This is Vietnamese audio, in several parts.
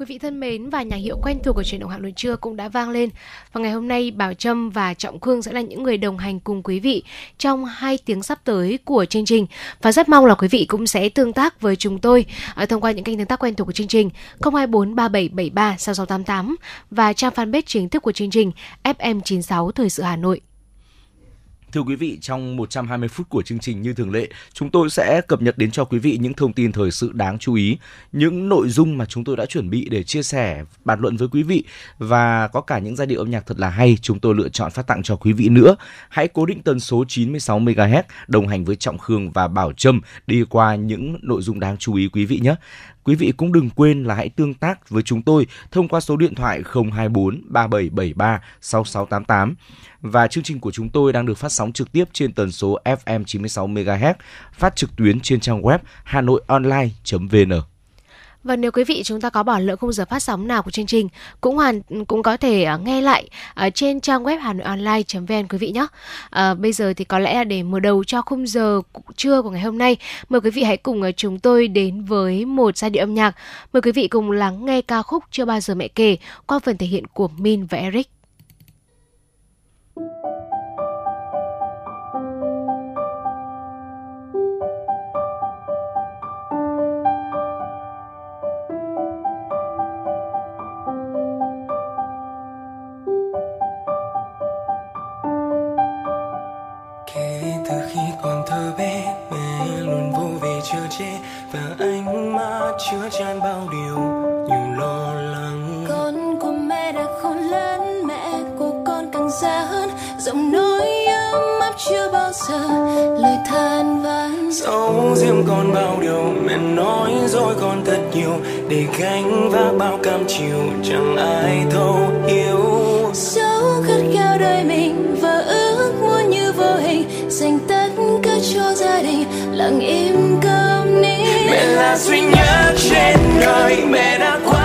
Quý vị thân mến, và nhạc hiệu quen thuộc của truyền động Hà Nội trưa cũng đã vang lên. Và ngày hôm nay, Bảo Trâm và Trọng Khương sẽ là những người đồng hành cùng quý vị trong hai tiếng sắp tới của chương trình. Và rất mong là quý vị cũng sẽ tương tác với chúng tôi ở thông qua những kênh tương tác quen thuộc của chương trình 024 3773 6688 và trang fanpage chính thức của chương trình FM96 Thời sự Hà Nội. Thưa quý vị, trong 120 phút của chương trình như thường lệ, chúng tôi sẽ cập nhật đến cho quý vị những thông tin thời sự đáng chú ý, những nội dung mà chúng tôi đã chuẩn bị để chia sẻ, bàn luận với quý vị và có cả những giai điệu âm nhạc thật là hay chúng tôi lựa chọn phát tặng cho quý vị nữa. Hãy cố định tần số 96 MHz đồng hành với Trọng Khương và Bảo Trâm đi qua những nội dung đáng chú ý quý vị nhé. Quý vị cũng đừng quên là hãy tương tác với chúng tôi thông qua số điện thoại 024 3773 6688 và chương trình của chúng tôi đang được phát sóng trực tiếp trên tần số FM 96 MHz, phát trực tuyến trên trang web hanoionline.vn. Và nếu quý vị chúng ta có bỏ lỡ khung giờ phát sóng nào của chương trình cũng hoàn cũng có thể uh, nghe lại ở trên trang web hà nội online.vn quý vị nhé. Uh, bây giờ thì có lẽ là để mở đầu cho khung giờ trưa của ngày hôm nay, mời quý vị hãy cùng uh, chúng tôi đến với một giai điệu âm nhạc. Mời quý vị cùng lắng nghe ca khúc Chưa bao giờ mẹ kể qua phần thể hiện của Min và Eric. Chứa chan bao điều nhiều lo lắng. Con của mẹ đã khôn lớn mẹ của con càng già hơn. Giọng nói ấm áp chưa bao giờ lời than vãn. Dấu riêng con bao điều mẹ nói rồi con thật nhiều. Để gánh vác bao cam chịu chẳng ai thấu hiểu. Dấu khát khao đời mình và ước muốn như vô hình. Dành tất cả cho gia đình lặng im là duy nhất trên đời mẹ đã qua.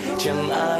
Cam chịu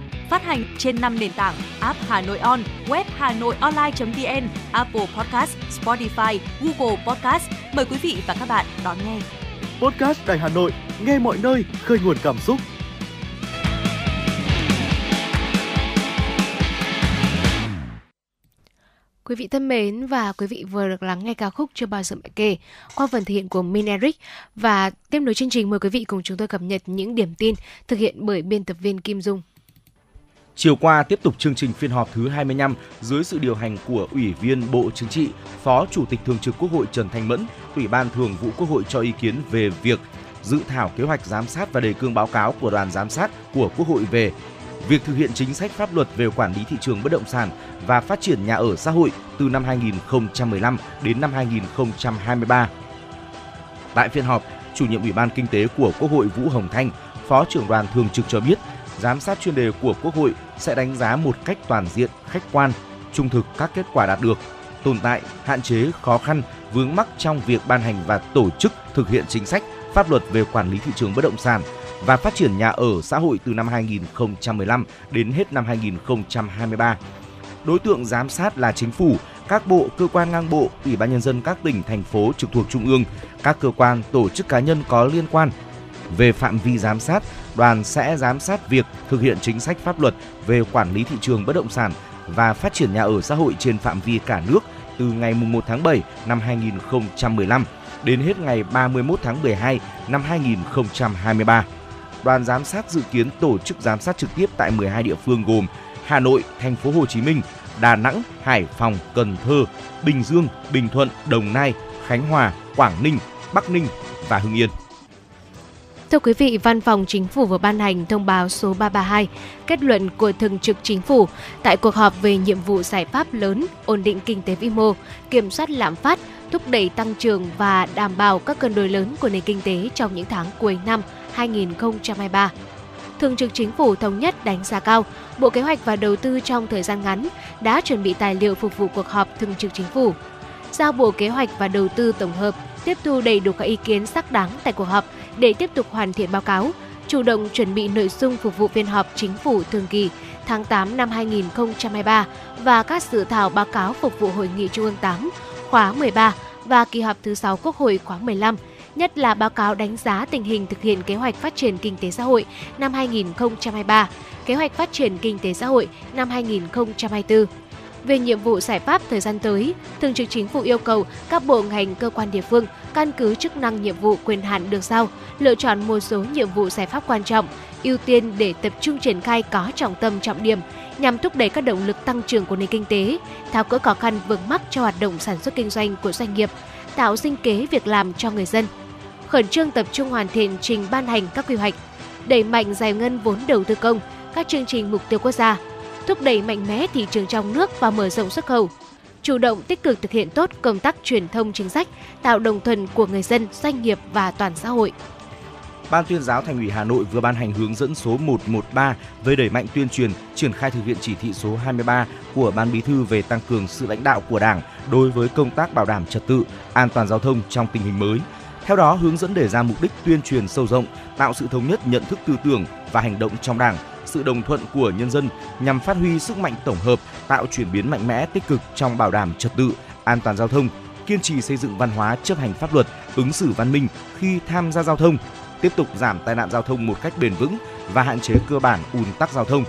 Phát hành trên 5 nền tảng app Hà Nội On, web Hà Nội Online.vn, Apple Podcast, Spotify, Google Podcast. Mời quý vị và các bạn đón nghe. Podcast Đài Hà Nội, nghe mọi nơi, khơi nguồn cảm xúc. Quý vị thân mến và quý vị vừa được lắng nghe ca khúc Chưa bao giờ mẹ kể qua phần thể hiện của Min Eric và tiếp nối chương trình mời quý vị cùng chúng tôi cập nhật những điểm tin thực hiện bởi biên tập viên Kim Dung. Chiều qua tiếp tục chương trình phiên họp thứ 25 dưới sự điều hành của Ủy viên Bộ Chính trị, Phó Chủ tịch Thường trực Quốc hội Trần Thanh Mẫn, Ủy ban Thường vụ Quốc hội cho ý kiến về việc dự thảo kế hoạch giám sát và đề cương báo cáo của đoàn giám sát của Quốc hội về việc thực hiện chính sách pháp luật về quản lý thị trường bất động sản và phát triển nhà ở xã hội từ năm 2015 đến năm 2023. Tại phiên họp, chủ nhiệm Ủy ban Kinh tế của Quốc hội Vũ Hồng Thanh, Phó trưởng đoàn thường trực cho biết, giám sát chuyên đề của Quốc hội sẽ đánh giá một cách toàn diện, khách quan, trung thực các kết quả đạt được, tồn tại, hạn chế, khó khăn, vướng mắc trong việc ban hành và tổ chức thực hiện chính sách, pháp luật về quản lý thị trường bất động sản và phát triển nhà ở xã hội từ năm 2015 đến hết năm 2023. Đối tượng giám sát là chính phủ, các bộ, cơ quan ngang bộ, ủy ban nhân dân các tỉnh, thành phố trực thuộc trung ương, các cơ quan, tổ chức cá nhân có liên quan. Về phạm vi giám sát, đoàn sẽ giám sát việc thực hiện chính sách pháp luật về quản lý thị trường bất động sản và phát triển nhà ở xã hội trên phạm vi cả nước từ ngày 1 tháng 7 năm 2015 đến hết ngày 31 tháng 12 năm 2023. Đoàn giám sát dự kiến tổ chức giám sát trực tiếp tại 12 địa phương gồm Hà Nội, Thành phố Hồ Chí Minh, Đà Nẵng, Hải Phòng, Cần Thơ, Bình Dương, Bình Thuận, Đồng Nai, Khánh Hòa, Quảng Ninh, Bắc Ninh và Hưng Yên. Thưa quý vị, Văn phòng Chính phủ vừa ban hành thông báo số 332, kết luận của Thường trực Chính phủ tại cuộc họp về nhiệm vụ giải pháp lớn, ổn định kinh tế vĩ mô, kiểm soát lạm phát, thúc đẩy tăng trưởng và đảm bảo các cân đối lớn của nền kinh tế trong những tháng cuối năm 2023. Thường trực Chính phủ thống nhất đánh giá cao, Bộ Kế hoạch và Đầu tư trong thời gian ngắn đã chuẩn bị tài liệu phục vụ cuộc họp Thường trực Chính phủ. Giao Bộ Kế hoạch và Đầu tư tổng hợp tiếp thu đầy đủ các ý kiến xác đáng tại cuộc họp để tiếp tục hoàn thiện báo cáo, chủ động chuẩn bị nội dung phục vụ phiên họp chính phủ thường kỳ tháng 8 năm 2023 và các dự thảo báo cáo phục vụ hội nghị Trung ương 8 khóa 13 và kỳ họp thứ 6 Quốc hội khóa 15, nhất là báo cáo đánh giá tình hình thực hiện kế hoạch phát triển kinh tế xã hội năm 2023, kế hoạch phát triển kinh tế xã hội năm 2024. Về nhiệm vụ giải pháp thời gian tới, Thường trực Chính phủ yêu cầu các bộ ngành cơ quan địa phương căn cứ chức năng nhiệm vụ quyền hạn được giao, lựa chọn một số nhiệm vụ giải pháp quan trọng, ưu tiên để tập trung triển khai có trọng tâm trọng điểm nhằm thúc đẩy các động lực tăng trưởng của nền kinh tế, tháo gỡ khó khăn vướng mắc cho hoạt động sản xuất kinh doanh của doanh nghiệp, tạo sinh kế việc làm cho người dân. Khẩn trương tập trung hoàn thiện trình ban hành các quy hoạch, đẩy mạnh giải ngân vốn đầu tư công, các chương trình mục tiêu quốc gia, thúc đẩy mạnh mẽ thị trường trong nước và mở rộng xuất khẩu, chủ động tích cực thực hiện tốt công tác truyền thông chính sách, tạo đồng thuận của người dân, doanh nghiệp và toàn xã hội. Ban tuyên giáo Thành ủy Hà Nội vừa ban hành hướng dẫn số 113 về đẩy mạnh tuyên truyền, triển khai thực hiện chỉ thị số 23 của Ban Bí thư về tăng cường sự lãnh đạo của Đảng đối với công tác bảo đảm trật tự, an toàn giao thông trong tình hình mới. Theo đó, hướng dẫn đề ra mục đích tuyên truyền sâu rộng, tạo sự thống nhất nhận thức tư tưởng và hành động trong Đảng, sự đồng thuận của nhân dân nhằm phát huy sức mạnh tổng hợp, tạo chuyển biến mạnh mẽ tích cực trong bảo đảm trật tự, an toàn giao thông, kiên trì xây dựng văn hóa chấp hành pháp luật, ứng xử văn minh khi tham gia giao thông, tiếp tục giảm tai nạn giao thông một cách bền vững và hạn chế cơ bản ùn tắc giao thông.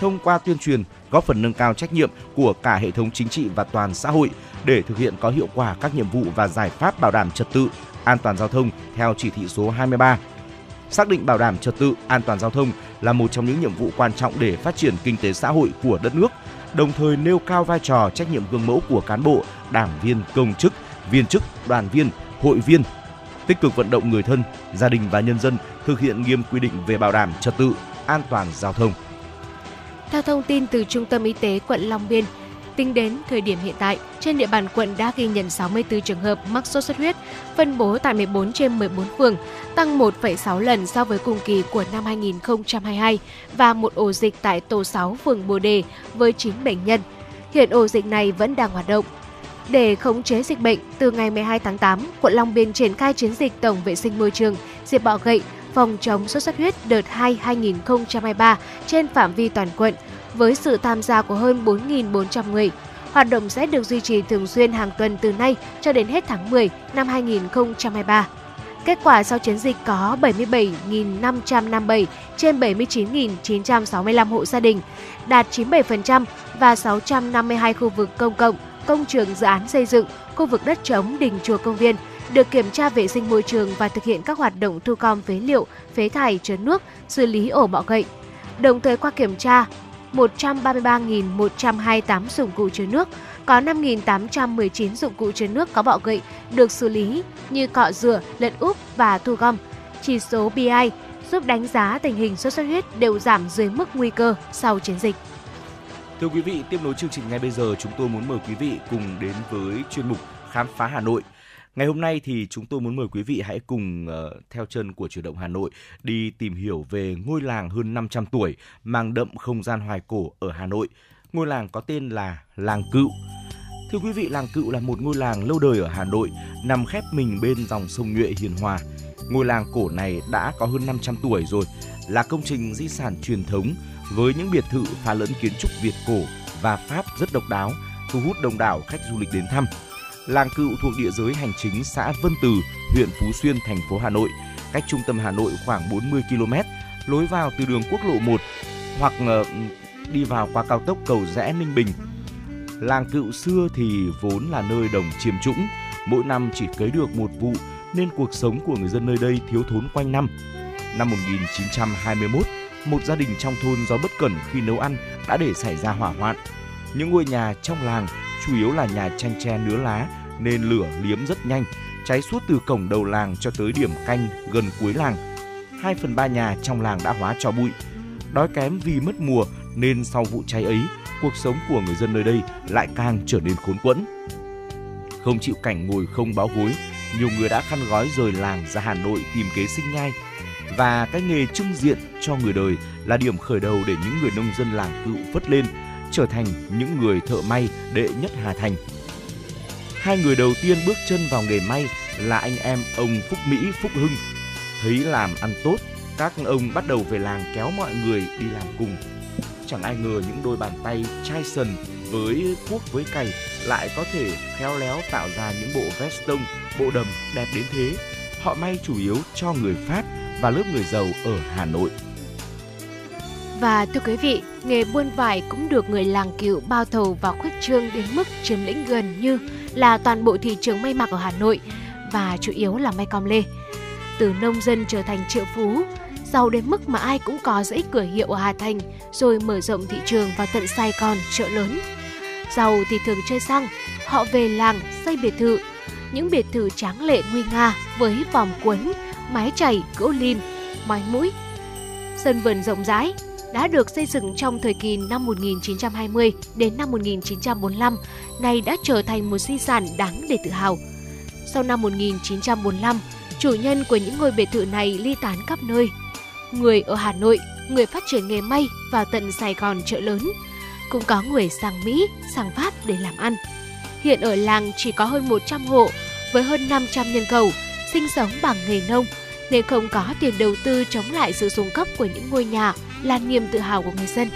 Thông qua tuyên truyền, góp phần nâng cao trách nhiệm của cả hệ thống chính trị và toàn xã hội, để thực hiện có hiệu quả các nhiệm vụ và giải pháp bảo đảm trật tự an toàn giao thông theo chỉ thị số 23. Xác định bảo đảm trật tự an toàn giao thông là một trong những nhiệm vụ quan trọng để phát triển kinh tế xã hội của đất nước, đồng thời nêu cao vai trò trách nhiệm gương mẫu của cán bộ, đảng viên, công chức, viên chức, đoàn viên, hội viên, tích cực vận động người thân, gia đình và nhân dân thực hiện nghiêm quy định về bảo đảm trật tự an toàn giao thông. Theo thông tin từ Trung tâm Y tế quận Long Biên, tính đến thời điểm hiện tại, trên địa bàn quận đã ghi nhận 64 trường hợp mắc sốt xuất huyết, phân bố tại 14 trên 14 phường, tăng 1,6 lần so với cùng kỳ của năm 2022 và một ổ dịch tại tổ 6 phường Bồ Đề với 9 bệnh nhân. Hiện ổ dịch này vẫn đang hoạt động. Để khống chế dịch bệnh, từ ngày 12 tháng 8, quận Long Biên triển khai chiến dịch tổng vệ sinh môi trường, diệt bọ gậy, phòng chống sốt xuất huyết đợt 2 2023 trên phạm vi toàn quận với sự tham gia của hơn 4.400 người. Hoạt động sẽ được duy trì thường xuyên hàng tuần từ nay cho đến hết tháng 10 năm 2023. Kết quả sau chiến dịch có 77.557 trên 79.965 hộ gia đình, đạt 97% và 652 khu vực công cộng, công trường dự án xây dựng, khu vực đất trống đình chùa công viên được kiểm tra vệ sinh môi trường và thực hiện các hoạt động thu gom phế liệu, phế thải chứa nước, xử lý ổ bọ gậy. Đồng thời qua kiểm tra, 133.128 dụng cụ chứa nước, có 5.819 dụng cụ chứa nước có bọ gậy được xử lý như cọ rửa, lật úp và thu gom. Chỉ số BI giúp đánh giá tình hình sốt xuất huyết đều giảm dưới mức nguy cơ sau chiến dịch. Thưa quý vị, tiếp nối chương trình ngay bây giờ chúng tôi muốn mời quý vị cùng đến với chuyên mục Khám phá Hà Nội. Ngày hôm nay thì chúng tôi muốn mời quý vị hãy cùng uh, theo chân của chủ động Hà Nội đi tìm hiểu về ngôi làng hơn 500 tuổi mang đậm không gian hoài cổ ở Hà Nội. Ngôi làng có tên là Làng Cựu. Thưa quý vị, Làng Cựu là một ngôi làng lâu đời ở Hà Nội, nằm khép mình bên dòng sông Nhuệ Hiền Hòa. Ngôi làng cổ này đã có hơn 500 tuổi rồi, là công trình di sản truyền thống với những biệt thự pha lẫn kiến trúc Việt cổ và Pháp rất độc đáo, thu hút đông đảo khách du lịch đến thăm. Làng Cựu thuộc địa giới hành chính xã Vân Từ, huyện Phú Xuyên, thành phố Hà Nội, cách trung tâm Hà Nội khoảng 40 km, lối vào từ đường quốc lộ 1 hoặc ờ, đi vào qua cao tốc cầu rẽ Ninh Bình. Làng Cựu xưa thì vốn là nơi đồng chiêm trũng, mỗi năm chỉ cấy được một vụ nên cuộc sống của người dân nơi đây thiếu thốn quanh năm. Năm 1921, một gia đình trong thôn do bất cẩn khi nấu ăn đã để xảy ra hỏa hoạn. Những ngôi nhà trong làng chủ yếu là nhà tranh tre nứa lá nên lửa liếm rất nhanh, cháy suốt từ cổng đầu làng cho tới điểm canh gần cuối làng. 2 phần 3 nhà trong làng đã hóa cho bụi. Đói kém vì mất mùa nên sau vụ cháy ấy, cuộc sống của người dân nơi đây lại càng trở nên khốn quẫn. Không chịu cảnh ngồi không báo gối, nhiều người đã khăn gói rời làng ra Hà Nội tìm kế sinh nhai. Và cái nghề trưng diện cho người đời là điểm khởi đầu để những người nông dân làng cựu phất lên, trở thành những người thợ may đệ nhất Hà Thành. Hai người đầu tiên bước chân vào nghề may là anh em ông Phúc Mỹ Phúc Hưng. Thấy làm ăn tốt, các ông bắt đầu về làng kéo mọi người đi làm cùng. Chẳng ai ngờ những đôi bàn tay chai sần với cuốc với cày lại có thể khéo léo tạo ra những bộ veston, bộ đầm đẹp đến thế. Họ may chủ yếu cho người Pháp và lớp người giàu ở Hà Nội. Và thưa quý vị, nghề buôn vải cũng được người làng cựu bao thầu và khuếch trương đến mức chiếm lĩnh gần như là toàn bộ thị trường may mặc ở Hà Nội và chủ yếu là may com lê. Từ nông dân trở thành triệu phú, giàu đến mức mà ai cũng có dãy cửa hiệu ở Hà Thành rồi mở rộng thị trường vào tận Sài Gòn, chợ lớn. Giàu thì thường chơi xăng, họ về làng xây biệt thự. Những biệt thự tráng lệ nguy nga với vòng cuốn, mái chảy, gỗ lim, mái mũi. Sân vườn rộng rãi, đã được xây dựng trong thời kỳ năm 1920 đến năm 1945, nay đã trở thành một di sản đáng để tự hào. Sau năm 1945, chủ nhân của những ngôi biệt thự này ly tán khắp nơi. Người ở Hà Nội, người phát triển nghề may vào tận Sài Gòn chợ lớn, cũng có người sang Mỹ, sang Pháp để làm ăn. Hiện ở làng chỉ có hơn 100 hộ với hơn 500 nhân khẩu sinh sống bằng nghề nông nên không có tiền đầu tư chống lại sự xuống cấp của những ngôi nhà là niềm tự hào của người dân.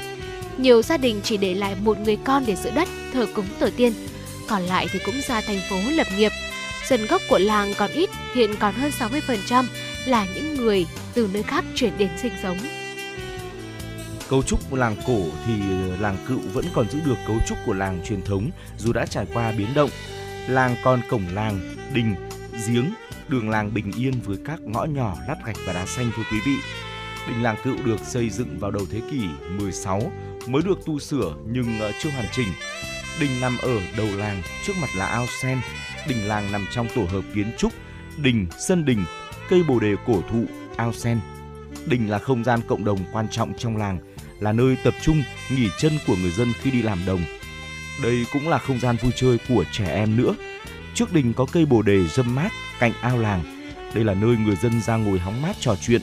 Nhiều gia đình chỉ để lại một người con để giữ đất, thờ cúng tổ tiên, còn lại thì cũng ra thành phố lập nghiệp. Dân gốc của làng còn ít, hiện còn hơn 60% là những người từ nơi khác chuyển đến sinh sống. Cấu trúc làng cổ thì làng cựu vẫn còn giữ được cấu trúc của làng truyền thống dù đã trải qua biến động. Làng còn cổng làng, đình, giếng, đường làng bình yên với các ngõ nhỏ lát gạch và đá xanh thưa quý vị. Đình làng cựu được xây dựng vào đầu thế kỷ 16 mới được tu sửa nhưng ờ, chưa hoàn chỉnh. Đình nằm ở đầu làng, trước mặt là ao sen. Đình làng nằm trong tổ hợp kiến trúc đình, sân đình, cây bồ đề cổ thụ, ao sen. Đình là không gian cộng đồng quan trọng trong làng, là nơi tập trung nghỉ chân của người dân khi đi làm đồng. Đây cũng là không gian vui chơi của trẻ em nữa. Trước đình có cây bồ đề râm mát cạnh ao làng. Đây là nơi người dân ra ngồi hóng mát trò chuyện.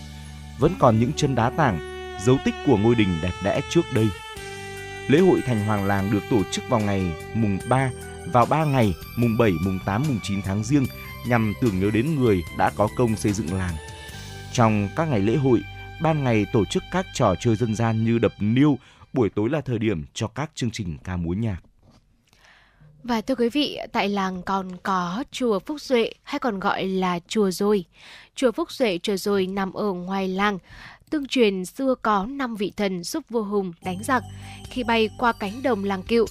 Vẫn còn những chân đá tảng, dấu tích của ngôi đình đẹp đẽ trước đây. Lễ hội Thành Hoàng Làng được tổ chức vào ngày mùng 3, vào 3 ngày mùng 7, mùng 8, mùng 9 tháng riêng nhằm tưởng nhớ đến người đã có công xây dựng làng. Trong các ngày lễ hội, ban ngày tổ chức các trò chơi dân gian như đập niêu, buổi tối là thời điểm cho các chương trình ca múa nhạc. Và thưa quý vị, tại làng còn có chùa Phúc Duệ hay còn gọi là chùa Rồi. Chùa Phúc Duệ chùa Rồi nằm ở ngoài làng. Tương truyền xưa có năm vị thần giúp vua Hùng đánh giặc. Khi bay qua cánh đồng làng cựu,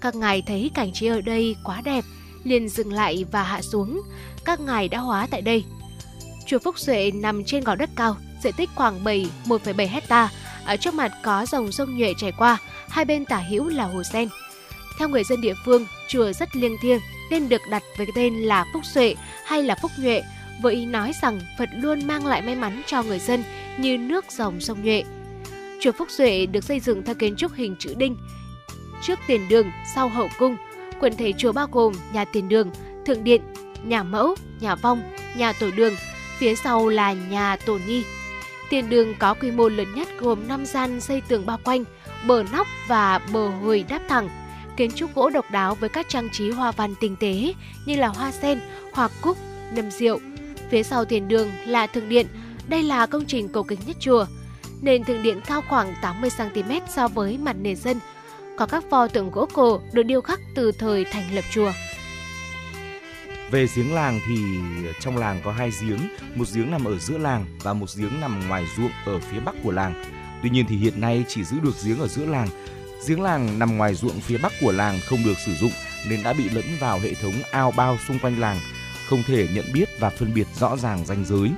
các ngài thấy cảnh trí ở đây quá đẹp, liền dừng lại và hạ xuống. Các ngài đã hóa tại đây. Chùa Phúc Duệ nằm trên gò đất cao, diện tích khoảng 7 1,7 hecta. Ở trước mặt có dòng sông Nhuệ chảy qua, hai bên tả hữu là hồ sen. Theo người dân địa phương, chùa rất liêng thiêng nên được đặt với cái tên là Phúc Xuệ hay là Phúc Nhuệ với ý nói rằng Phật luôn mang lại may mắn cho người dân như nước dòng sông Nhuệ. Chùa Phúc Xuệ được xây dựng theo kiến trúc hình chữ đinh, trước tiền đường, sau hậu cung. Quần thể chùa bao gồm nhà tiền đường, thượng điện, nhà mẫu, nhà vong, nhà tổ đường, phía sau là nhà tổ nhi Tiền đường có quy mô lớn nhất gồm 5 gian xây tường bao quanh, bờ nóc và bờ hồi đáp thẳng. Kiến trúc gỗ độc đáo với các trang trí hoa văn tinh tế như là hoa sen, hoa cúc, nâm rượu. Phía sau tiền đường là thượng điện, đây là công trình cầu kính nhất chùa. Nền thượng điện cao khoảng 80 cm so với mặt nền sân. Có các pho tượng gỗ cổ được điêu khắc từ thời thành lập chùa. Về giếng làng thì trong làng có hai giếng, một giếng nằm ở giữa làng và một giếng nằm ngoài ruộng ở phía bắc của làng. Tuy nhiên thì hiện nay chỉ giữ được giếng ở giữa làng. Giếng làng nằm ngoài ruộng phía bắc của làng không được sử dụng nên đã bị lẫn vào hệ thống ao bao xung quanh làng, không thể nhận biết và phân biệt rõ ràng ranh giới.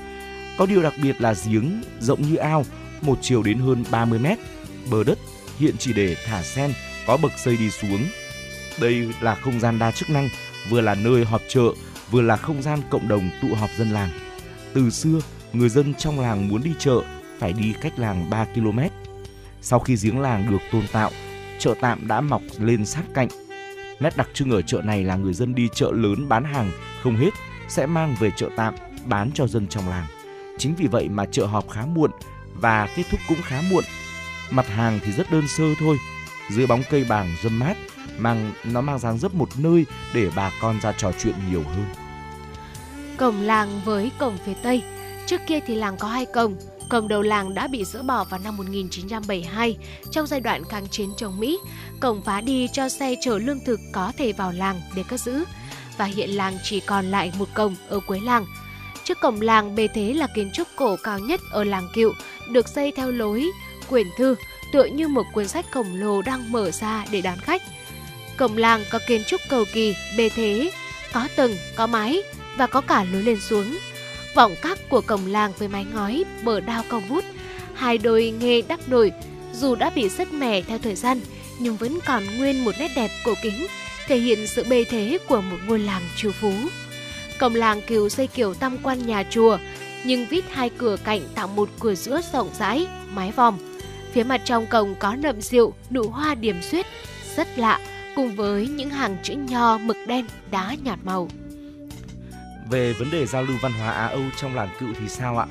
Có điều đặc biệt là giếng rộng như ao, một chiều đến hơn 30 mét, bờ đất hiện chỉ để thả sen, có bậc xây đi xuống. Đây là không gian đa chức năng, vừa là nơi họp chợ, vừa là không gian cộng đồng tụ họp dân làng. Từ xưa, người dân trong làng muốn đi chợ phải đi cách làng 3 km. Sau khi giếng làng được tôn tạo, chợ tạm đã mọc lên sát cạnh. Nét đặc trưng ở chợ này là người dân đi chợ lớn bán hàng không hết sẽ mang về chợ tạm bán cho dân trong làng. Chính vì vậy mà chợ họp khá muộn và kết thúc cũng khá muộn. Mặt hàng thì rất đơn sơ thôi, dưới bóng cây bàng râm mát, mang nó mang dáng dấp một nơi để bà con ra trò chuyện nhiều hơn. Cổng làng với cổng phía Tây. Trước kia thì làng có hai cổng. Cổng đầu làng đã bị dỡ bỏ vào năm 1972 trong giai đoạn kháng chiến chống Mỹ. Cổng phá đi cho xe chở lương thực có thể vào làng để cất giữ. Và hiện làng chỉ còn lại một cổng ở cuối làng. Trước cổng làng bề thế là kiến trúc cổ cao nhất ở làng Cựu, được xây theo lối quyển thư, tựa như một cuốn sách khổng lồ đang mở ra để đón khách. Cổng làng có kiến trúc cầu kỳ, bề thế, có tầng, có mái và có cả lối lên xuống. Vọng các của cổng làng với mái ngói, bờ đao cao vút, hai đôi nghề đắp nổi, dù đã bị sứt mẻ theo thời gian, nhưng vẫn còn nguyên một nét đẹp cổ kính, thể hiện sự bề thế của một ngôi làng trù phú. Cổng làng kiều xây kiểu tam quan nhà chùa, nhưng vít hai cửa cạnh tạo một cửa giữa rộng rãi, mái vòm. Phía mặt trong cổng có nậm rượu, nụ hoa điểm xuyết, rất lạ, cùng với những hàng chữ nho mực đen đá nhạt màu. Về vấn đề giao lưu văn hóa Á Âu trong làng cựu thì sao ạ?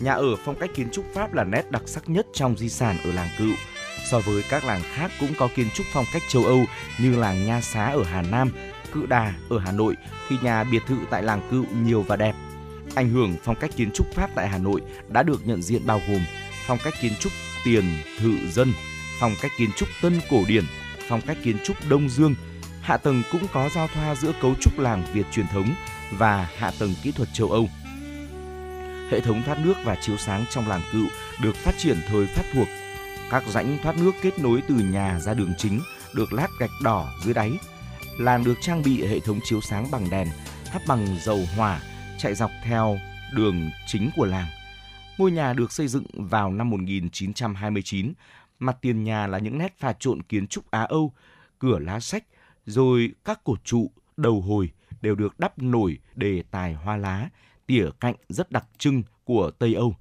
Nhà ở phong cách kiến trúc Pháp là nét đặc sắc nhất trong di sản ở làng cựu. So với các làng khác cũng có kiến trúc phong cách châu Âu như làng Nha Xá ở Hà Nam, Cự Đà ở Hà Nội thì nhà biệt thự tại làng cựu nhiều và đẹp. Ảnh hưởng phong cách kiến trúc Pháp tại Hà Nội đã được nhận diện bao gồm phong cách kiến trúc tiền thự dân, phong cách kiến trúc tân cổ điển, phong cách kiến trúc Đông Dương. Hạ tầng cũng có giao thoa giữa cấu trúc làng Việt truyền thống và hạ tầng kỹ thuật châu Âu. Hệ thống thoát nước và chiếu sáng trong làng cựu được phát triển thời Pháp thuộc. Các rãnh thoát nước kết nối từ nhà ra đường chính được lát gạch đỏ dưới đáy. Làng được trang bị hệ thống chiếu sáng bằng đèn, thắp bằng dầu hỏa, chạy dọc theo đường chính của làng. Ngôi nhà được xây dựng vào năm 1929. Mặt tiền nhà là những nét pha trộn kiến trúc Á Âu, cửa lá sách, rồi các cột trụ, đầu hồi đều được đắp nổi đề tài hoa lá, tỉa cạnh rất đặc trưng của Tây Âu.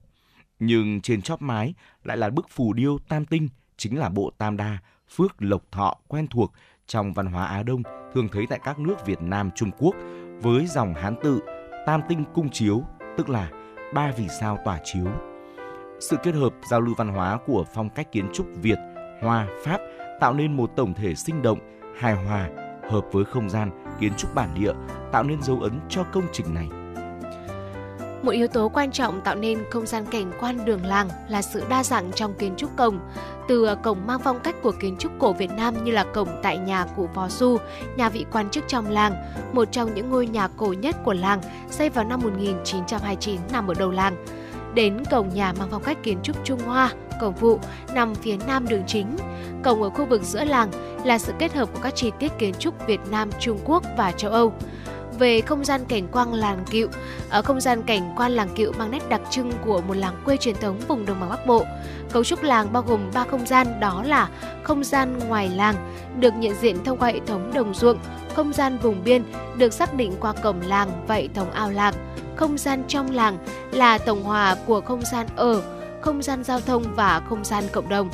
Nhưng trên chóp mái lại là bức phù điêu tam tinh, chính là bộ tam đa, phước lộc thọ quen thuộc trong văn hóa Á Đông thường thấy tại các nước Việt Nam, Trung Quốc với dòng Hán tự tam tinh cung chiếu, tức là ba vì sao tỏa chiếu. Sự kết hợp giao lưu văn hóa của phong cách kiến trúc Việt, Hoa, Pháp tạo nên một tổng thể sinh động, hài hòa, hợp với không gian, kiến trúc bản địa, tạo nên dấu ấn cho công trình này. Một yếu tố quan trọng tạo nên không gian cảnh quan đường làng là sự đa dạng trong kiến trúc cổng. Từ ờ, cổng mang phong cách của kiến trúc cổ Việt Nam như là cổng tại nhà cụ Phó Su, nhà vị quan chức trong làng, một trong những ngôi nhà cổ nhất của làng, xây vào năm 1929 nằm ở đầu làng. Đến cổng nhà mang phong cách kiến trúc Trung Hoa, cổng phụ nằm phía nam đường chính. Cổng ở khu vực giữa làng là sự kết hợp của các chi tiết kiến trúc Việt Nam, Trung Quốc và châu Âu về không gian cảnh quan làng Cựu. Ở không gian cảnh quan làng Cựu mang nét đặc trưng của một làng quê truyền thống vùng đồng bằng Bắc Bộ. Cấu trúc làng bao gồm 3 không gian đó là không gian ngoài làng được nhận diện thông qua hệ thống đồng ruộng, không gian vùng biên được xác định qua cổng làng và hệ thống ao làng, không gian trong làng là tổng hòa của không gian ở, không gian giao thông và không gian cộng đồng.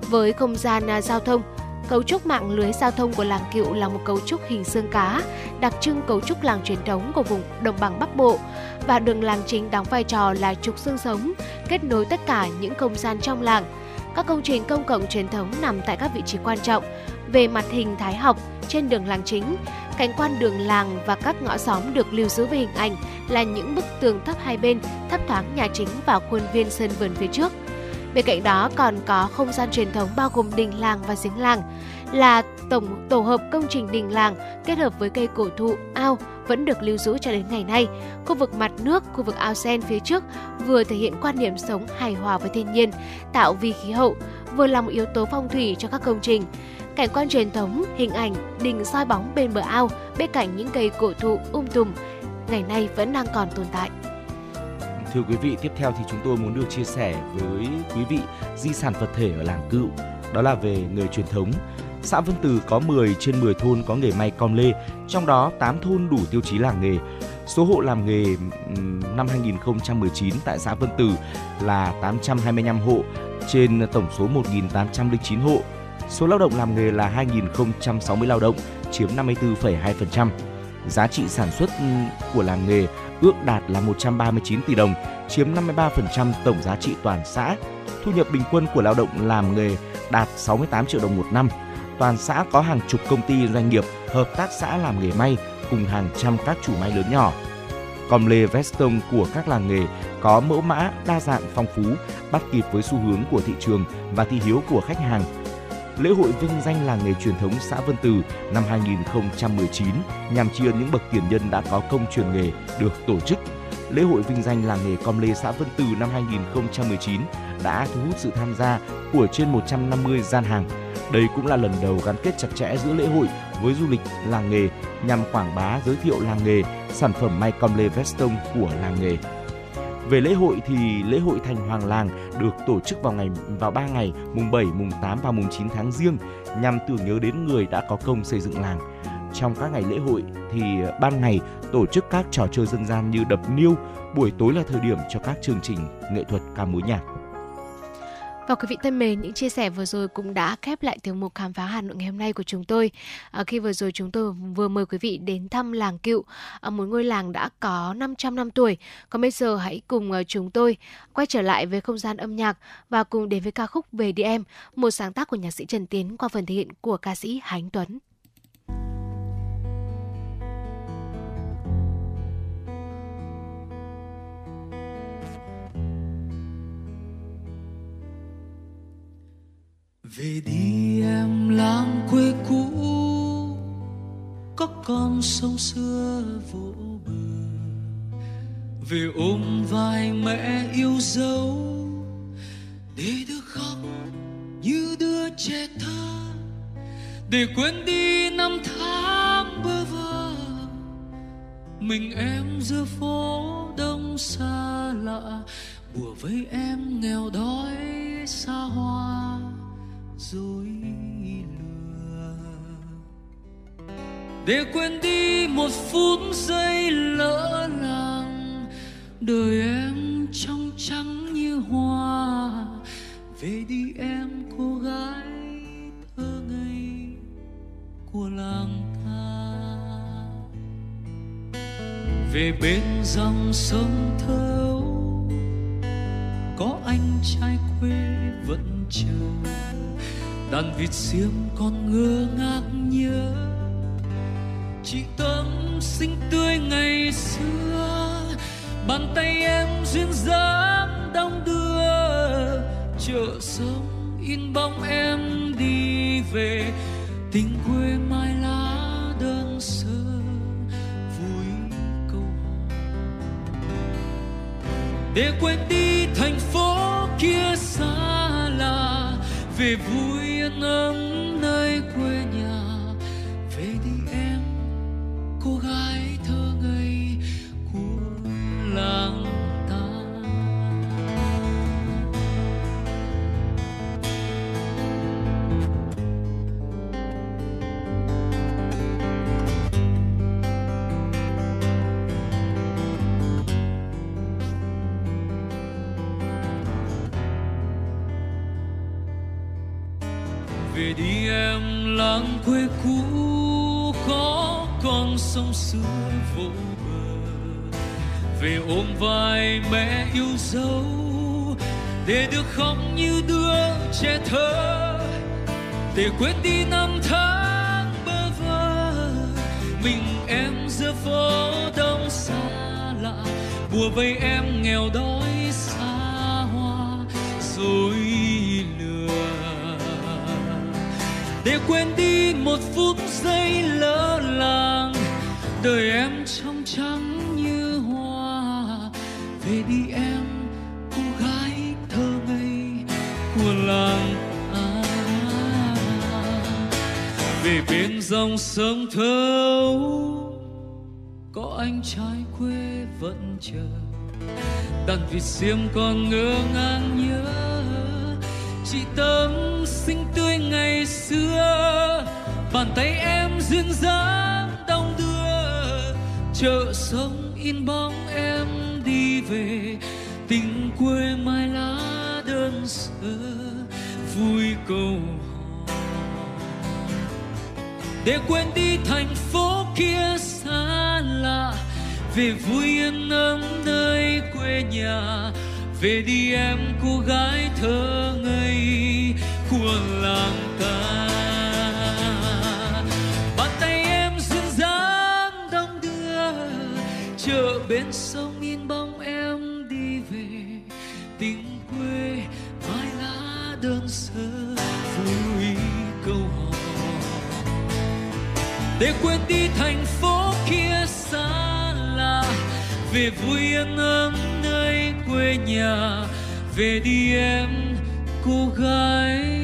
Với không gian à, giao thông, Cấu trúc mạng lưới giao thông của làng Cựu là một cấu trúc hình xương cá, đặc trưng cấu trúc làng truyền thống của vùng đồng bằng Bắc Bộ và đường làng chính đóng vai trò là trục xương sống, kết nối tất cả những không gian trong làng. Các công trình công cộng truyền thống nằm tại các vị trí quan trọng về mặt hình thái học trên đường làng chính. Cảnh quan đường làng và các ngõ xóm được lưu giữ về hình ảnh là những bức tường thấp hai bên, thấp thoáng nhà chính và khuôn viên sân vườn phía trước. Bên cạnh đó còn có không gian truyền thống bao gồm đình làng và giếng làng là tổng tổ hợp công trình đình làng kết hợp với cây cổ thụ ao vẫn được lưu giữ cho đến ngày nay. Khu vực mặt nước, khu vực ao sen phía trước vừa thể hiện quan niệm sống hài hòa với thiên nhiên, tạo vi khí hậu, vừa là một yếu tố phong thủy cho các công trình. Cảnh quan truyền thống, hình ảnh, đình soi bóng bên bờ ao, bên cạnh những cây cổ thụ um tùm, ngày nay vẫn đang còn tồn tại. Thưa quý vị, tiếp theo thì chúng tôi muốn được chia sẻ với quý vị di sản vật thể ở làng Cựu, đó là về nghề truyền thống. Xã Vân Từ có 10 trên 10 thôn có nghề may com lê, trong đó 8 thôn đủ tiêu chí làng nghề. Số hộ làm nghề năm 2019 tại xã Vân Từ là 825 hộ trên tổng số 1.809 hộ. Số lao động làm nghề là 2.060 lao động, chiếm 54,2%. Giá trị sản xuất của làng nghề ước đạt là 139 tỷ đồng, chiếm 53% tổng giá trị toàn xã. Thu nhập bình quân của lao động làm nghề đạt 68 triệu đồng một năm. Toàn xã có hàng chục công ty doanh nghiệp, hợp tác xã làm nghề may cùng hàng trăm các chủ may lớn nhỏ. Com lê Veston của các làng nghề có mẫu mã đa dạng phong phú, bắt kịp với xu hướng của thị trường và thị hiếu của khách hàng. Lễ hội vinh danh làng nghề truyền thống xã Vân Từ năm 2019 nhằm tri ân những bậc tiền nhân đã có công truyền nghề được tổ chức. Lễ hội vinh danh làng nghề Com Lê xã Vân Từ năm 2019 đã thu hút sự tham gia của trên 150 gian hàng. Đây cũng là lần đầu gắn kết chặt chẽ giữa lễ hội với du lịch làng nghề nhằm quảng bá giới thiệu làng nghề, sản phẩm may Com Lê Veston của làng nghề. Về lễ hội thì lễ hội Thành Hoàng Làng được tổ chức vào ngày vào 3 ngày, mùng 7, mùng 8 và mùng 9 tháng riêng nhằm tưởng nhớ đến người đã có công xây dựng làng. Trong các ngày lễ hội thì ờ, ban ngày tổ chức các trò chơi dân gian như đập niêu, buổi tối là thời điểm cho các chương trình nghệ thuật ca mối nhạc. Và quý vị thân mến, những chia sẻ vừa rồi cũng đã khép lại tiểu mục khám phá Hà Nội ngày hôm nay của chúng tôi. À, khi vừa rồi chúng tôi vừa mời quý vị đến thăm làng Cựu, à, một ngôi làng đã có 500 năm tuổi. Còn bây giờ hãy cùng à, chúng tôi quay trở lại với không gian âm nhạc và cùng đến với ca khúc Về đi em, một sáng tác của nhạc sĩ Trần Tiến qua phần thể hiện của ca sĩ Hánh Tuấn. Về đi em làng quê cũ có con sông xưa vỗ bờ. Về ôm vai mẹ yêu dấu, để được khóc như đứa trẻ thơ. Để quên đi năm tháng bơ vơ, mình em giữa phố đông xa lạ, bùa với em nghèo đói xa hoa dối lừa. Để quên đi một phút giây lỡ làng, đời em trong trắng như hoa. Về đi em, cô gái thơ ngây của làng ta. Về bên dòng sông thơ có anh trai quê vẫn chờ đàn vịt xiêm còn ngơ ngác nhớ. Chị tâm xinh tươi ngày xưa, bàn tay em duyên dáng đong đưa. Chợ sông in bóng em đi về, tình quê mai lá đơn sơ. Vui câu hò để quên đi thành phố kia xa lạ, về vui yên ôm vai mẹ yêu dấu, để được khóc như đứa trẻ thơ, để quên đi năm tháng bơ vơ. Mình, em giữa phố đông xa lạ, bùa vây em nghèo đói xa hoa rồi lừa. Để quên đi một phút giây lỡ làng, đời em đi em, cô gái thơ ngây của làng à. về bên dòng sông thâu có anh trai quê vẫn chờ đàn vịt xiêm còn ngơ ngang nhớ chị tâm xinh tươi ngày xưa bàn tay em duyên dáng đong đưa, chợ sông in bóng về, tình quê mai lá đơn sơ, vui câu để quên đi thành phố kia xa lạ, về vui yên ấm nơi quê nhà, về đi em cô gái thơ ngây của làng ta. Bàn tay em duyên dáng đong đưa, chợ bên sông để quên đi thành phố kia xa lạ. Về vui yên ấm nơi quê nhà. Về đi em, cô gái.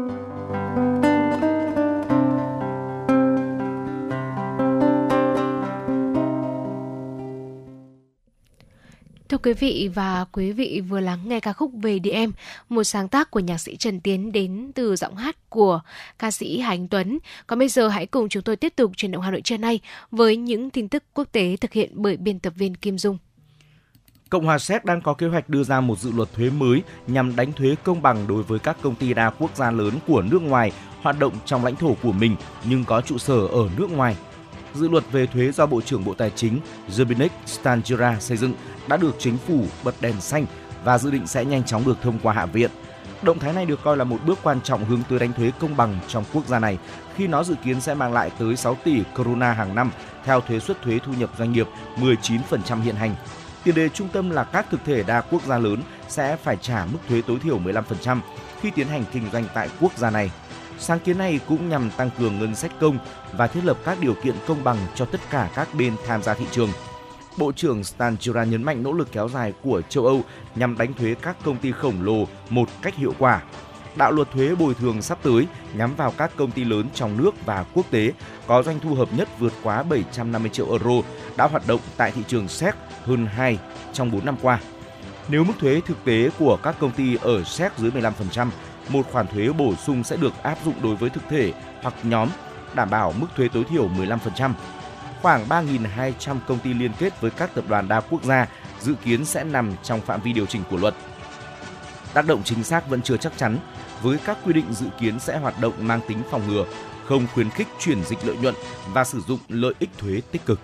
Thưa quý vị và quý vị vừa lắng nghe ca khúc Về đi em, một sáng tác của nhạc sĩ Trần Tiến đến từ giọng hát của ca sĩ Hành Tuấn. Còn bây giờ hãy cùng chúng tôi tiếp tục truyền động Hà Nội trưa nay với những tin tức quốc tế thực hiện bởi biên tập viên Kim Dung. Cộng hòa Séc đang có kế hoạch đưa ra một dự luật thuế mới nhằm đánh thuế công bằng đối với các công ty đa quốc gia lớn của nước ngoài hoạt động trong lãnh thổ của mình, nhưng có trụ sở ở nước ngoài. Dự luật về thuế do Bộ trưởng Bộ Tài chính Zbigniew Stanjira xây dựng đã được chính phủ bật đèn xanh và dự định sẽ nhanh chóng được thông qua Hạ viện. Động thái này được coi là một bước quan trọng hướng tới đánh thuế công bằng trong quốc gia này, khi nó dự kiến sẽ mang lại tới 6 tỷ krona hàng năm, theo thuế suất thuế thu nhập doanh nghiệp 19% hiện hành. Tiền đề trung tâm là các thực thể đa quốc gia lớn sẽ phải trả mức thuế tối thiểu 15% khi tiến hành kinh doanh tại quốc gia này. Sáng kiến này cũng nhằm tăng cường ngân sách công và thiết lập các điều kiện công bằng cho tất cả các bên tham gia thị trường. Bộ trưởng Stan Chira nhấn mạnh nỗ lực kéo dài của châu Âu nhằm đánh thuế các công ty khổng lồ một cách hiệu quả. Đạo luật thuế bồi thường sắp tới nhắm vào các công ty lớn trong nước và quốc tế có doanh thu hợp nhất vượt quá 750 triệu euro đã hoạt động tại thị trường Séc hơn 2 trong 4 năm qua. Nếu mức thuế thực tế của các công ty ở Séc dưới 15%, một khoản thuế bổ sung sẽ được áp dụng đối với thực thể hoặc nhóm đảm bảo mức thuế tối thiểu 15%. Khoảng 3.200 công ty liên kết với các tập đoàn đa quốc gia dự kiến sẽ nằm trong phạm vi điều chỉnh của luật. Tác động chính xác vẫn chưa chắc chắn, với các quy định dự kiến sẽ hoạt động mang tính phòng ngừa, không khuyến khích chuyển dịch lợi nhuận và sử dụng lợi ích thuế tích cực.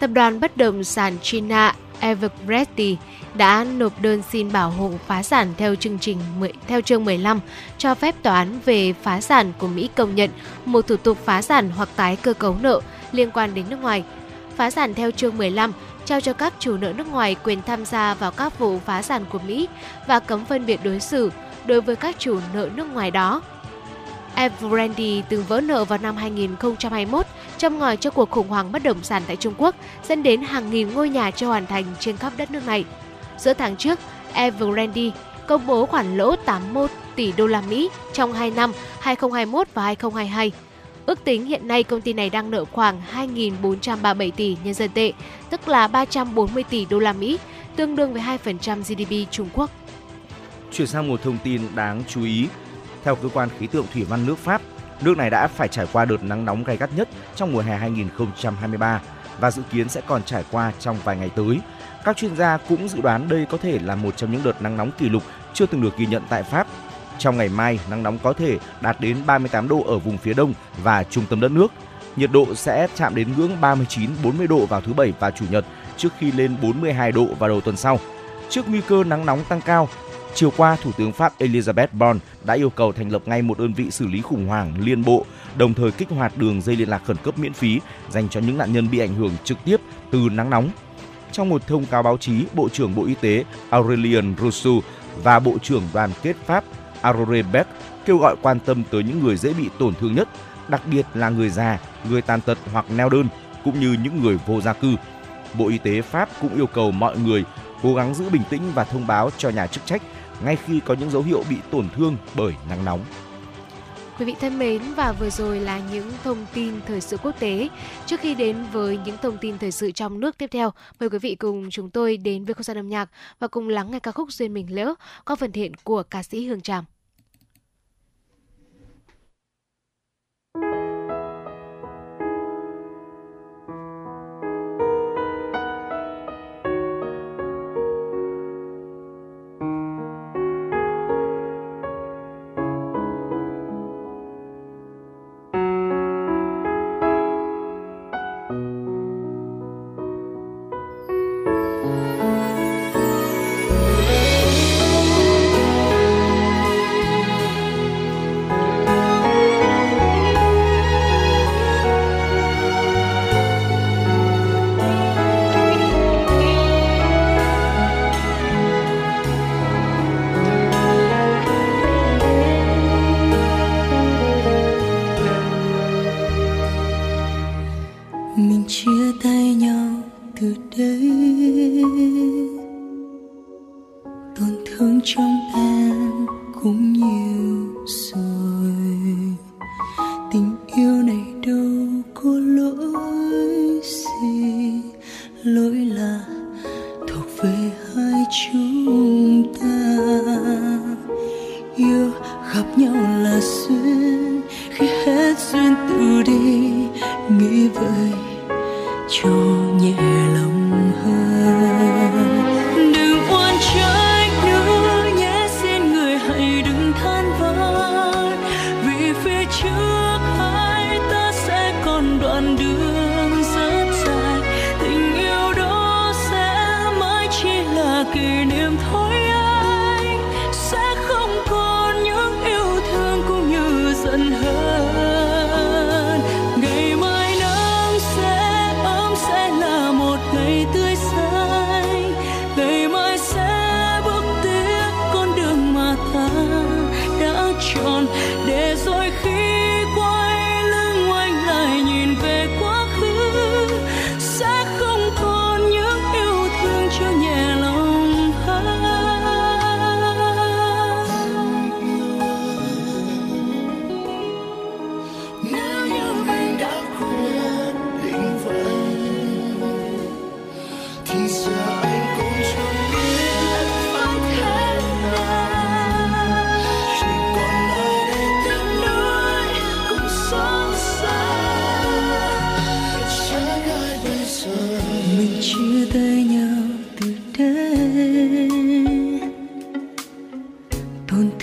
Tập đoàn bất động sản China, Evergrande, đã nộp đơn xin bảo hộ phá sản theo chương trình theo chương 15 cho phép tòa án về phá sản của Mỹ công nhận một thủ tục phá sản hoặc tái cơ cấu nợ liên quan đến nước ngoài. Phá sản theo chương 15 trao cho các chủ nợ nước ngoài quyền tham gia vào các vụ phá sản của Mỹ và cấm phân biệt đối xử đối với các chủ nợ nước ngoài đó. Evergrande từng vỡ nợ vào năm 2021, châm ngòi cho cuộc khủng hoảng bất động sản tại Trung Quốc, dẫn đến hàng nghìn ngôi nhà chưa hoàn thành trên khắp đất nước này. Giữa tháng trước, Evergrande công bố khoản lỗ 81 tỷ đô la Mỹ trong 2 năm 2021 và 2022. Ước tính hiện nay công ty này đang nợ khoảng 2.437 tỷ nhân dân tệ, tức là 340 tỷ đô la Mỹ, tương đương với 2% GDP Trung Quốc. Chuyển sang một thông tin đáng chú ý. Theo cơ quan khí tượng thủy văn nước Pháp, nước này đã phải trải qua đợt nắng nóng gay gắt nhất trong mùa hè 2023 và dự kiến sẽ còn trải qua trong vài ngày tới. Các chuyên gia cũng dự đoán đây có thể là một trong những đợt nắng nóng kỷ lục chưa từng được ghi nhận tại Pháp. Trong ngày mai, nắng nóng có thể đạt đến 38 độ ở vùng phía đông và trung tâm đất nước. Nhiệt độ sẽ chạm đến ngưỡng 39-40 độ vào thứ Bảy và Chủ nhật trước khi lên 42 độ vào đầu tuần sau. Trước nguy cơ nắng nóng tăng cao, chiều qua Thủ tướng Pháp Elizabeth Born đã yêu cầu thành lập ngay một đơn vị xử lý khủng hoảng liên bộ, đồng thời kích hoạt đường dây liên lạc khẩn cấp miễn phí dành cho những nạn nhân bị ảnh hưởng trực tiếp từ nắng nóng trong một thông cáo báo chí, Bộ trưởng Bộ Y tế Aurelien Rousseau và Bộ trưởng Đoàn kết Pháp Aurore Beck kêu gọi quan tâm tới những người dễ bị tổn thương nhất, đặc biệt là người già, người tàn tật hoặc neo đơn, cũng như những người vô gia cư. Bộ Y tế Pháp cũng yêu cầu mọi người cố gắng giữ bình tĩnh và thông báo cho nhà chức trách ngay khi có những dấu hiệu bị tổn thương bởi nắng nóng. Quý vị thân mến và vừa rồi là những thông tin thời sự quốc tế. Trước khi đến với những thông tin thời sự trong nước tiếp theo, mời quý vị cùng chúng tôi đến với không gian âm nhạc và cùng lắng nghe ca khúc duyên mình lỡ qua phần thiện của ca sĩ Hương Tràm.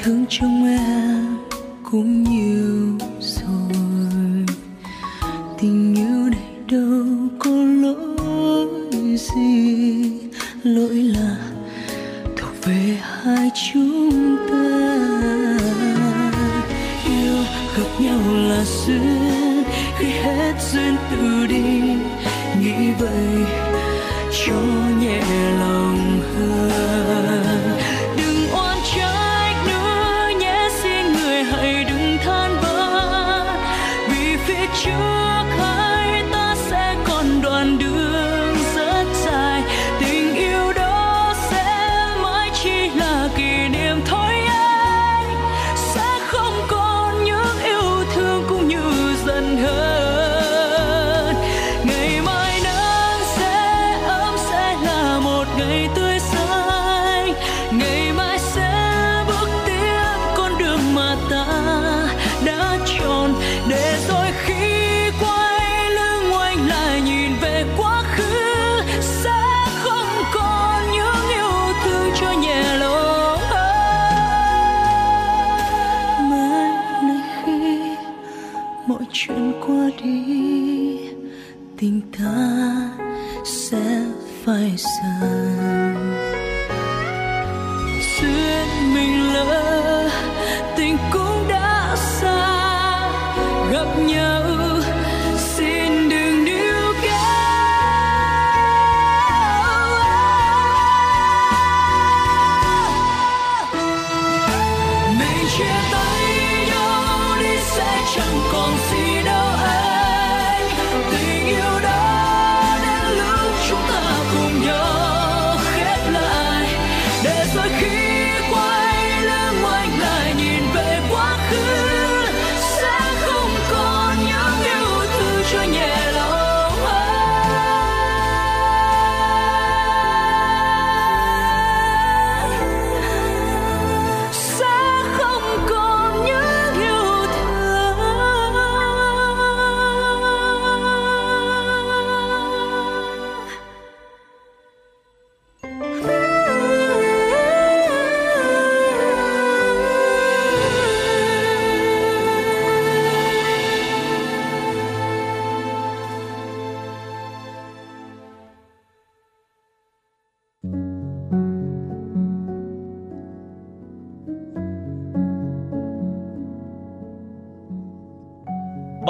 Thương trong em cũng nhiều rồi.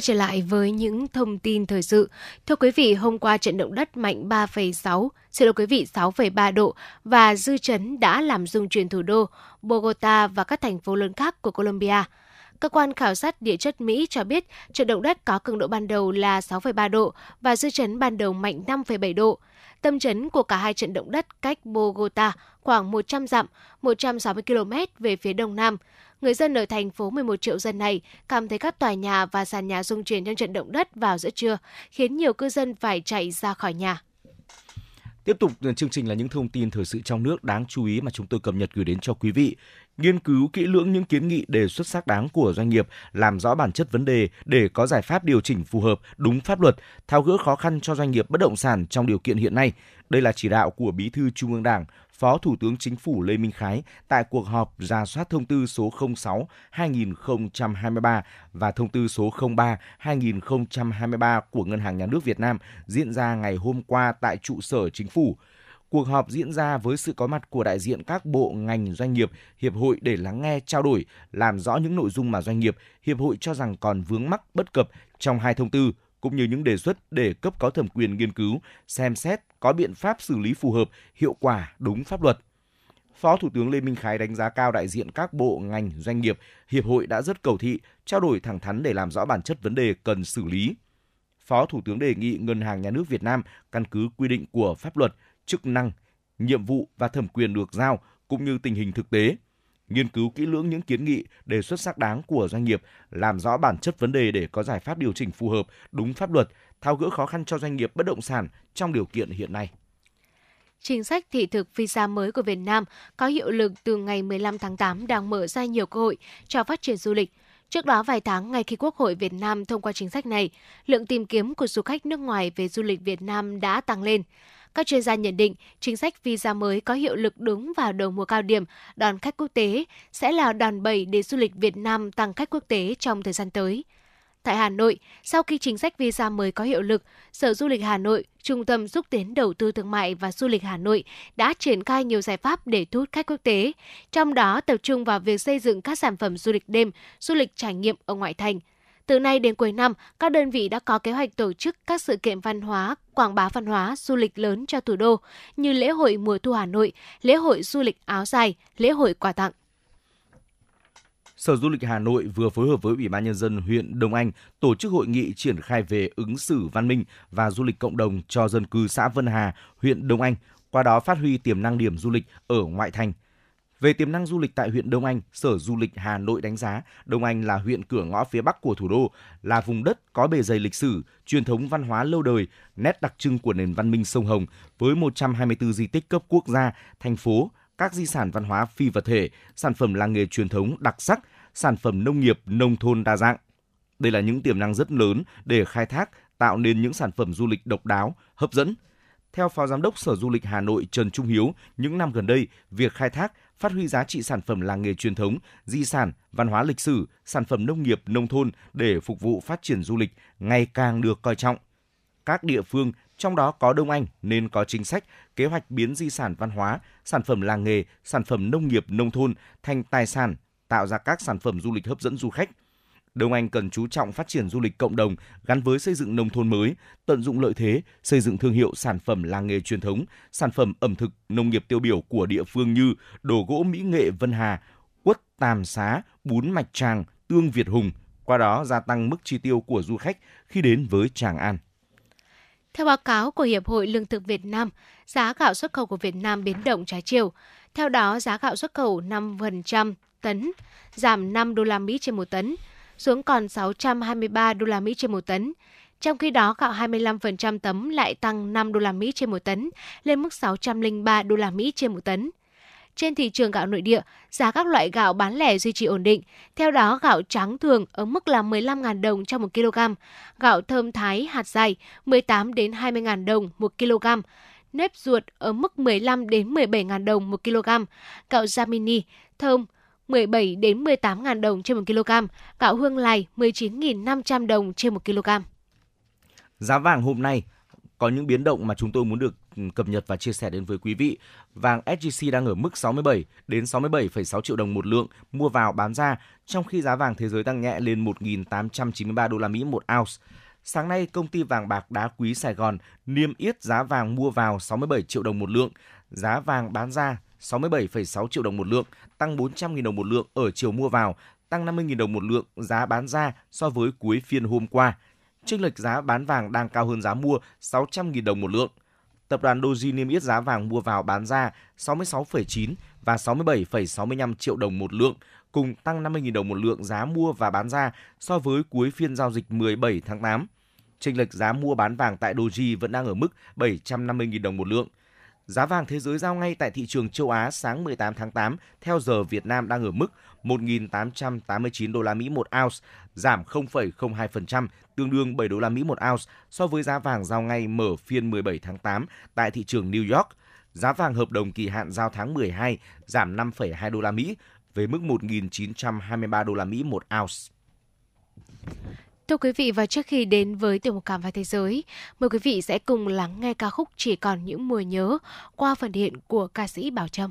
Quay trở lại với những thông tin thời sự. Thưa quý vị, hôm qua trận động đất mạnh 3,6, xin lỗi quý vị 6,3 độ và dư chấn đã làm rung chuyển thủ đô Bogota và các thành phố lớn khác của Colombia. Cơ quan khảo sát địa chất Mỹ cho biết trận động đất có cường độ ban đầu là 6,3 độ và dư chấn ban đầu mạnh 5,7 độ. Tâm chấn của cả hai trận động đất cách Bogota khoảng 100 dặm, 160 km về phía đông nam. Người dân ở thành phố 11 triệu dân này cảm thấy các tòa nhà và sàn nhà rung chuyển trong trận động đất vào giữa trưa, khiến nhiều cư dân phải chạy ra khỏi nhà. Tiếp tục ờ, chương trình là những thông tin thời sự trong nước đáng chú ý mà chúng tôi cập nhật gửi đến cho quý vị. Nghiên cứu kỹ lưỡng những kiến nghị đề xuất xác đáng của doanh nghiệp, làm rõ bản chất vấn đề để có giải pháp điều chỉnh phù hợp, đúng pháp luật, tháo gỡ khó khăn cho doanh nghiệp bất động sản trong điều kiện hiện nay. Đây là chỉ đạo của Bí thư Trung ương Đảng, Phó Thủ tướng Chính phủ Lê Minh Khái tại cuộc họp ra soát thông tư số 06-2023 và thông tư số 03-2023 của Ngân hàng Nhà nước Việt Nam diễn ra ngày hôm qua tại trụ sở Chính phủ. Cuộc họp diễn ra với sự có mặt của đại diện các bộ ngành doanh nghiệp, hiệp hội để lắng nghe, trao đổi, làm rõ những nội dung mà doanh nghiệp, hiệp hội cho rằng còn vướng mắc bất cập trong hai thông tư cũng như những đề xuất để cấp có thẩm quyền nghiên cứu, xem xét có biện pháp xử lý phù hợp, hiệu quả, đúng pháp luật. Phó Thủ tướng Lê Minh Khái đánh giá cao đại diện các bộ, ngành, doanh nghiệp, hiệp hội đã rất cầu thị, trao đổi thẳng thắn để làm rõ bản chất vấn đề cần xử lý. Phó Thủ tướng đề nghị Ngân hàng Nhà nước Việt Nam căn cứ quy định của pháp luật, chức năng, nhiệm vụ và thẩm quyền được giao cũng như tình hình thực tế, nghiên cứu kỹ lưỡng những kiến nghị, đề xuất xác đáng của doanh nghiệp, làm rõ bản chất vấn đề để có giải pháp điều chỉnh phù hợp, đúng pháp luật, tháo gỡ khó khăn cho doanh nghiệp bất động sản trong điều kiện hiện nay. Chính sách thị thực visa mới của Việt Nam có hiệu lực từ ngày 15 tháng 8 đang mở ra nhiều cơ hội cho phát triển du lịch. Trước đó vài tháng, ngay khi Quốc hội Việt Nam thông qua chính sách này, lượng tìm kiếm của du khách nước ngoài về du lịch Việt Nam đã tăng lên. Các chuyên gia nhận định chính sách visa mới có hiệu lực đúng vào đầu mùa cao điểm đón khách quốc tế sẽ là đòn bẩy để du lịch Việt Nam tăng khách quốc tế trong thời gian tới. Tại Hà Nội, sau khi chính sách visa mới có hiệu lực, Sở Du lịch Hà Nội, Trung tâm xúc tiến đầu tư thương mại và du lịch Hà Nội đã triển khai nhiều giải pháp để thu hút khách quốc tế, trong đó tập trung vào việc xây dựng các sản phẩm du lịch đêm, du lịch trải nghiệm ở ngoại thành. Từ nay đến cuối năm, các đơn vị đã có kế hoạch tổ chức các sự kiện văn hóa, quảng bá văn hóa, du lịch lớn cho thủ đô như lễ hội mùa thu Hà Nội, lễ hội du lịch áo dài, lễ hội quà tặng. Sở Du lịch Hà Nội vừa phối hợp với Ủy ban Nhân dân huyện Đông Anh tổ chức hội nghị triển khai về ứng xử văn minh và du lịch cộng đồng cho dân cư xã Vân Hà, huyện Đông Anh, qua đó phát huy tiềm năng điểm du lịch ở ngoại thành. Về tiềm năng du lịch tại huyện Đông Anh, Sở Du lịch Hà Nội đánh giá Đông Anh là huyện cửa ngõ phía bắc của thủ đô, là vùng đất có bề dày lịch sử, truyền thống văn hóa lâu đời, nét đặc trưng của nền văn minh sông Hồng với 124 di tích cấp quốc gia, thành phố, các di sản văn hóa phi vật thể, sản phẩm làng nghề truyền thống đặc sắc, sản phẩm nông nghiệp nông thôn đa dạng. Đây là những tiềm năng rất lớn để khai thác, tạo nên những sản phẩm du lịch độc đáo, hấp dẫn. Theo Phó Giám đốc Sở Du lịch Hà Nội Trần Trung Hiếu, những năm gần đây, việc khai thác, phát huy giá trị sản phẩm làng nghề truyền thống, di sản, văn hóa lịch sử, sản phẩm nông nghiệp nông thôn để phục vụ phát triển du lịch ngày càng được coi trọng. Các địa phương, trong đó có Đông Anh nên có chính sách, kế hoạch biến di sản văn hóa, sản phẩm làng nghề, sản phẩm nông nghiệp nông thôn thành tài sản, tạo ra các sản phẩm du lịch hấp dẫn du khách. Đông Anh cần chú trọng phát triển du lịch cộng đồng gắn với xây dựng nông thôn mới, tận dụng lợi thế, xây dựng thương hiệu sản phẩm làng nghề truyền thống, sản phẩm ẩm thực, nông nghiệp tiêu biểu của địa phương như đồ gỗ mỹ nghệ Vân Hà, quất Tam Xá, bún mạch tràng, tương Việt Hùng, qua đó gia tăng mức chi tiêu của du khách khi đến với Tràng An. Theo báo cáo của Hiệp hội Lương thực Việt Nam, giá gạo xuất khẩu của Việt Nam biến động trái chiều. Theo đó, giá gạo xuất khẩu 5% tấn, giảm 5 đô la Mỹ trên một tấn, xuống còn 623 đô la Mỹ trên một tấn. Trong khi đó, gạo 25% tấm lại tăng 5 đô la Mỹ trên một tấn, lên mức 603 đô la Mỹ trên một tấn. Trên thị trường gạo nội địa, giá các loại gạo bán lẻ duy trì ổn định. Theo đó, gạo trắng thường ở mức là 15.000 đồng cho 1 kg, gạo thơm thái hạt dày 18 đến 20.000 đồng 1 kg, nếp ruột ở mức 15 đến 17.000 đồng 1 kg, gạo Jamini thơm 17 đến 18.000 đồng trên 1 kg, gạo hương lài 19.500 đồng trên 1 kg. Giá vàng hôm nay có những biến động mà chúng tôi muốn được ừ, cập nhật và chia sẻ đến với quý vị. Vàng SJC đang ở mức 67 đến 67,6 triệu đồng một lượng mua vào bán ra, trong khi giá vàng thế giới tăng nhẹ lên 1.893 đô la Mỹ một ounce. Sáng nay, công ty vàng bạc đá quý Sài Gòn niêm yết giá vàng mua vào 67 triệu đồng một lượng, giá vàng bán ra 67,6 triệu đồng một lượng, tăng 400.000 đồng một lượng ở chiều mua vào, tăng 50.000 đồng một lượng giá bán ra so với cuối phiên hôm qua. Chênh lệch giá bán vàng đang cao hơn giá mua 600.000 đồng một lượng. Tập đoàn Doji niêm yết giá vàng mua vào bán ra 66,9 và 67,65 triệu đồng một lượng, cùng tăng 50.000 đồng một lượng giá mua và bán ra so với cuối phiên giao dịch 17 tháng 8. Chênh lệch giá mua bán vàng tại Doji vẫn đang ở mức 750.000 đồng một lượng. Giá vàng thế giới giao ngay tại thị trường châu Á sáng 18 tháng 8 theo giờ Việt Nam đang ở mức 1.889 đô la Mỹ một ounce, giảm 0,02%, tương đương 7 đô la Mỹ một ounce so với giá vàng giao ngay mở phiên 17 tháng 8 tại thị trường New York. Giá vàng hợp đồng kỳ hạn giao tháng 12 giảm 5,2 đô la Mỹ về mức 1.923 đô la Mỹ một ounce. Thưa quý vị và trước khi đến với tiểu mục cảm và thế giới, mời quý vị sẽ cùng lắng nghe ca khúc Chỉ còn những mùa nhớ qua phần hiện của ca sĩ Bảo Trâm.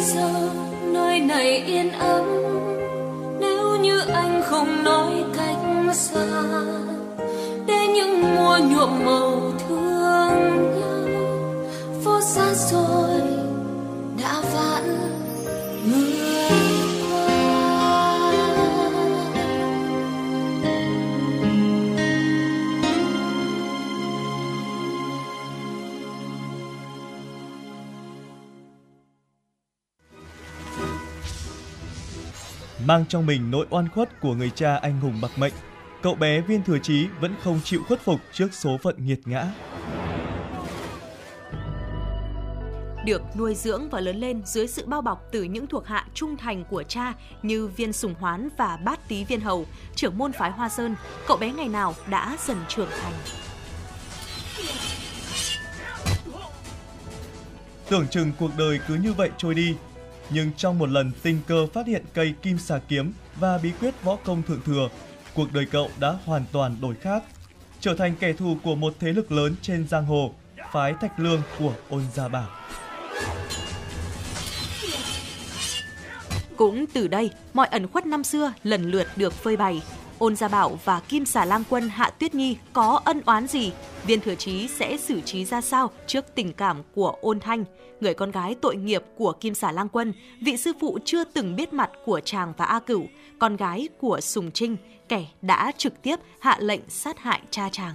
Giờ, nơi này yên ấm. Nếu như anh không nói cách xa, để những mùa nhuộm màu Mang trong mình nỗi oan khuất của người cha anh hùng bạc mệnh, cậu bé viên thừa chí vẫn không chịu khuất phục trước số phận nghiệt ngã. được nuôi dưỡng và lớn lên dưới sự bao bọc từ những thuộc hạ trung thành của cha như viên sùng hoán và bát tý viên hầu, trưởng môn phái Hoa Sơn, cậu bé ngày nào đã dần trưởng thành. Tưởng chừng cuộc đời cứ như vậy trôi đi, nhưng trong một lần tình cờ phát hiện cây kim xà kiếm và bí quyết võ công thượng thừa, cuộc đời cậu đã hoàn toàn đổi khác, trở thành kẻ thù của một thế lực lớn trên giang hồ, phái Thạch Lương của Ôn Gia Bảo. Cũng từ đây, mọi ẩn khuất năm xưa lần lượt được phơi bày. Ôn Gia Bảo và Kim Xà Lang Quân Hạ Tuyết Nhi có ân oán gì? Viên Thừa Chí sẽ xử trí ra sao trước tình cảm của Ôn Thanh, người con gái tội nghiệp của Kim Xà Lang Quân, vị sư phụ chưa từng biết mặt của chàng và A Cửu, con gái của Sùng Trinh, kẻ đã trực tiếp hạ lệnh sát hại cha chàng.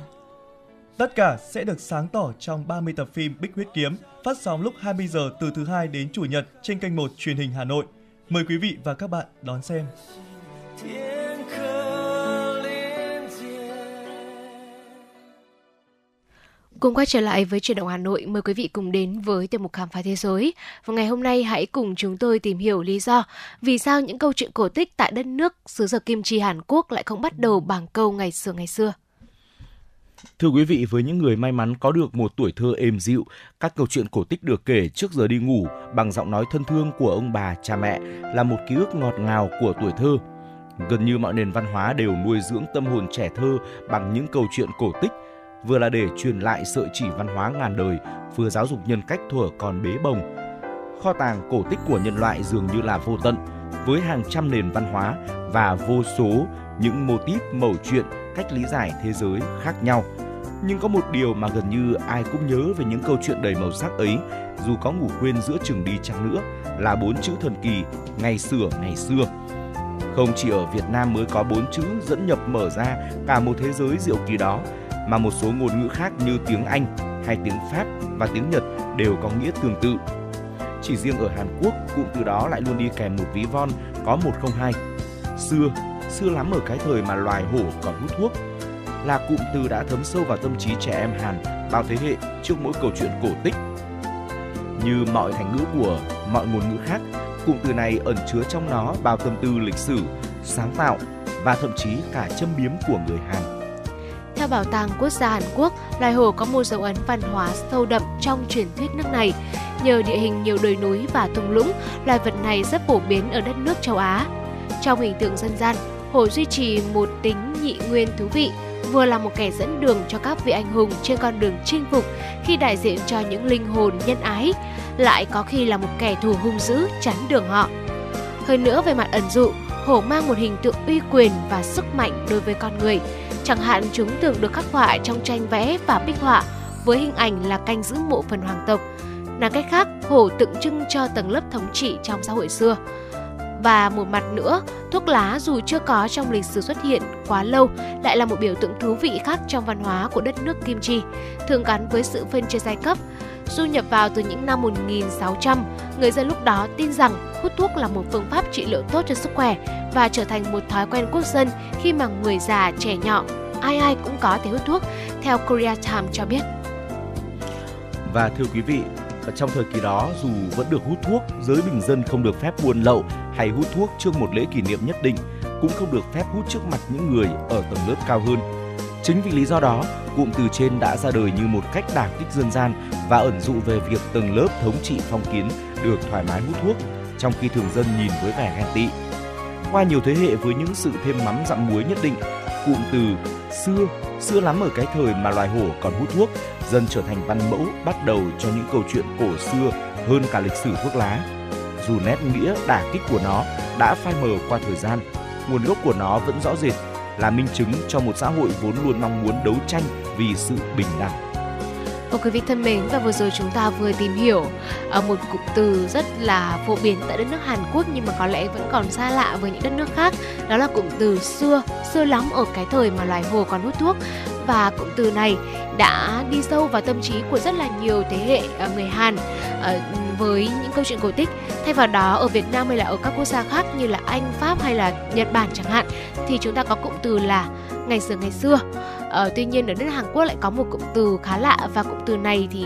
Tất cả sẽ được sáng tỏ trong 30 tập phim Bích Huyết Kiếm, phát sóng lúc 20 giờ từ thứ hai đến chủ nhật trên kênh 1 truyền hình Hà Nội. Mời quý vị và các bạn đón xem. thiên khờ Cùng quay trở lại với chuyển động Hà Nội, mời quý vị cùng đến với tiểu mục khám phá thế giới. Và ngày hôm nay hãy cùng chúng tôi tìm hiểu lý do vì sao những câu chuyện cổ tích tại đất nước xứ sở kim chi Hàn Quốc lại không bắt đầu bằng câu ngày xưa ngày xưa. Thưa quý vị, với những người may mắn có được một tuổi thơ êm dịu, các câu chuyện cổ tích được kể trước giờ đi ngủ bằng giọng nói thân thương của ông bà, cha mẹ là một ký ức ngọt ngào của tuổi thơ. Gần như mọi nền văn hóa đều nuôi dưỡng tâm hồn trẻ thơ bằng những câu chuyện cổ tích, vừa là để truyền lại sợi chỉ văn hóa ngàn đời, vừa giáo dục nhân cách thuở còn bế bồng. Kho tàng cổ tích của nhân loại dường như là vô tận, với hàng trăm nền văn hóa và vô số những mô típ mẩu chuyện cách lý giải thế giới khác nhau. Nhưng có một điều mà gần như ai cũng nhớ về những câu chuyện đầy màu sắc ấy, dù có ngủ quên giữa chừng đi chăng nữa, là bốn chữ thần kỳ ngày xưa ngày xưa. Không chỉ ở Việt Nam mới có bốn chữ dẫn nhập mở ra cả một thế giới diệu kỳ đó, mà một số ngôn ngữ khác như tiếng Anh hay tiếng Pháp và tiếng Nhật đều có nghĩa tương tự. Chỉ riêng ở Hàn Quốc, cụm từ đó lại luôn đi kèm một ví von có 102. Xưa, xưa lắm ở cái thời mà loài hổ còn hút thuốc, là cụm từ đã thấm sâu vào tâm trí trẻ em Hàn bao thế hệ trước mỗi câu chuyện cổ tích. Như mọi thành ngữ của mọi ngôn ngữ khác, cụm từ này ẩn chứa trong nó bao tâm tư lịch sử, sáng tạo và thậm chí cả châm biếm của người Hàn. Theo Bảo tàng Quốc gia Hàn Quốc, loài hổ có một dấu ấn văn hóa sâu đậm trong truyền thuyết nước này. Nhờ địa hình nhiều đồi núi và thung lũng, loài vật này rất phổ biến ở đất nước châu Á. Trong hình tượng dân gian, hổ duy trì một tính nhị nguyên thú vị, vừa là một kẻ dẫn đường cho các vị anh hùng trên con đường chinh phục khi đại diện cho những linh hồn nhân ái, lại có khi là một kẻ thù hung dữ chắn đường họ. Hơn nữa về mặt ẩn dụ, hổ mang một hình tượng uy quyền và sức mạnh đối với con người. Chẳng hạn chúng thường được khắc họa trong tranh vẽ và bích họa với hình ảnh là canh giữ mộ phần hoàng tộc. Nói cách khác, hổ tượng trưng cho tầng lớp thống trị trong xã hội xưa. Và một mặt nữa, thuốc lá dù chưa có trong lịch sử xuất hiện quá lâu lại là một biểu tượng thú vị khác trong văn hóa của đất nước Kim Chi, thường gắn với sự phân chia giai cấp. Du nhập vào từ những năm 1600, người dân lúc đó tin rằng hút thuốc là một phương pháp trị liệu tốt cho sức khỏe và trở thành một thói quen quốc dân khi mà người già, trẻ nhỏ, ai ai cũng có thể hút thuốc, theo Korea Times cho biết. Và thưa quý vị, trong thời kỳ đó dù vẫn được hút thuốc, giới bình dân không được phép buôn lậu hay hút thuốc trước một lễ kỷ niệm nhất định, cũng không được phép hút trước mặt những người ở tầng lớp cao hơn. Chính vì lý do đó, cụm từ trên đã ra đời như một cách đả kích dân gian và ẩn dụ về việc tầng lớp thống trị phong kiến được thoải mái hút thuốc, trong khi thường dân nhìn với vẻ ghen tị. Qua nhiều thế hệ với những sự thêm mắm dặm muối nhất định, cụm từ xưa, xưa lắm ở cái thời mà loài hổ còn hút thuốc, dần trở thành văn mẫu bắt đầu cho những câu chuyện cổ xưa hơn cả lịch sử thuốc lá. Dù nét nghĩa đả kích của nó đã phai mờ qua thời gian, nguồn gốc của nó vẫn rõ rệt, là minh chứng cho một xã hội vốn luôn mong muốn đấu tranh vì sự bình đẳng. Và quý vị thân mến, và vừa rồi chúng ta vừa tìm hiểu ở một cụm từ rất là phổ biến tại đất nước Hàn Quốc nhưng mà có lẽ vẫn còn xa lạ với những đất nước khác. Đó là cụm từ xưa, xưa lắm ở cái thời mà loài hồ còn hút thuốc. Và cụm từ này đã đi sâu vào tâm trí của rất là nhiều thế hệ ờ, người Hàn ờ, với những câu chuyện cổ tích. Thay vào đó ở Việt Nam hay là ở các quốc gia khác như là Anh, Pháp hay là Nhật Bản chẳng hạn thì chúng ta có cụm từ là ngày xưa ngày xưa. ờ, tuy nhiên ở đất Hàn Quốc lại có một cụm từ khá lạ và cụm từ này thì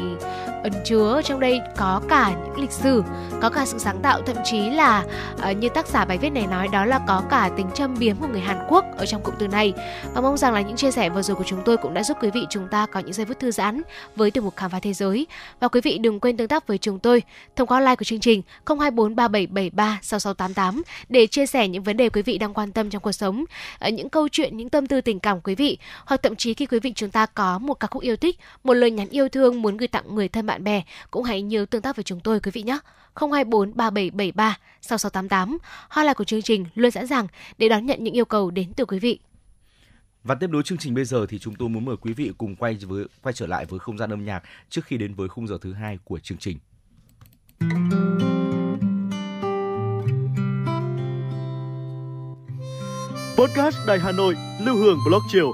ẩn chứa trong đây có cả những lịch sử, có cả sự sáng tạo thậm chí là uh, như tác giả bài viết này nói đó là có cả tính châm biếm của người Hàn Quốc ở trong cụm từ này. Và mong rằng là những chia sẻ vừa rồi của chúng tôi cũng đã giúp quý vị chúng ta có những giây phút thư giãn với tiểu mục khám phá thế giới. Và quý vị đừng quên tương tác với chúng tôi thông qua like của chương trình 02437736688 để chia sẻ những vấn đề quý vị đang quan tâm trong cuộc sống, uh, những câu chuyện, những tâm tư tình cảm quý vị hoặc thậm chí khi quý vị chúng ta có một ca khúc yêu thích, một lời nhắn yêu thương muốn gửi tặng người thân bạn bè cũng hãy nhiều tương tác với chúng tôi quý vị nhé. 024 3773 6688 hotline của chương trình luôn sẵn sàng để đón nhận những yêu cầu đến từ quý vị. Và tiếp nối chương trình bây giờ thì chúng tôi muốn mời quý vị cùng quay với quay trở lại với không gian âm nhạc trước khi đến với khung giờ thứ hai của chương trình. Podcast Đài Hà Nội, Lưu Hương Blog Chiều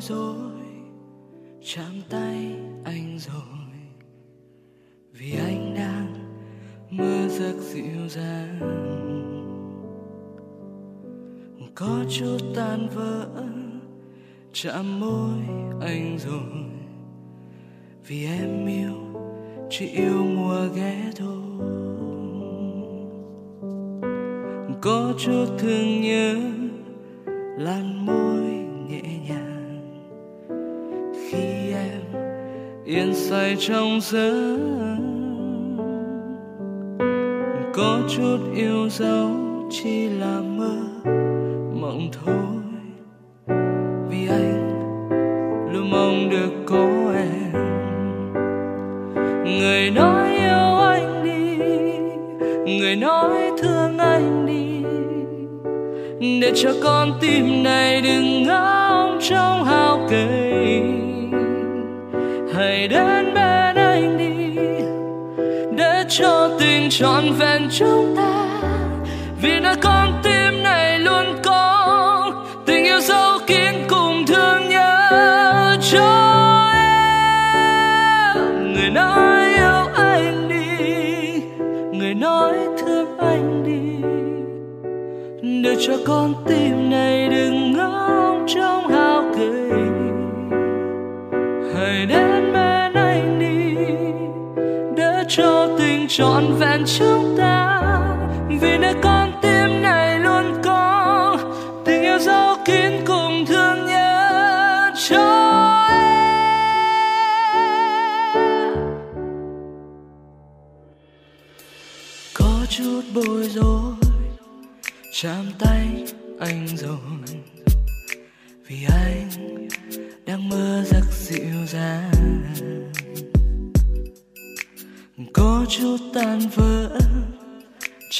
Bối rối chạm tay anh rồi. Vì anh đang mơ giấc dịu dàng. Có chút tan vỡ, chạm môi anh rồi. Vì em yêu, chỉ yêu mùa ghé thôi có chút thương nhớ, lan say trong giấc. Có chút yêu dấu chỉ là mơ mộng thôi. Vì anh luôn mong được có em. Người nói yêu anh đi, người nói thương anh đi. Để cho con tim này trọn vẹn chúng ta. Vì nơi con tim này luôn có tình yêu sâu kín cùng thương nhớ. Cho em, người nói yêu anh đi, người nói thương anh đi. Để cho con trọn vẹn chúng ta. Vì nơi con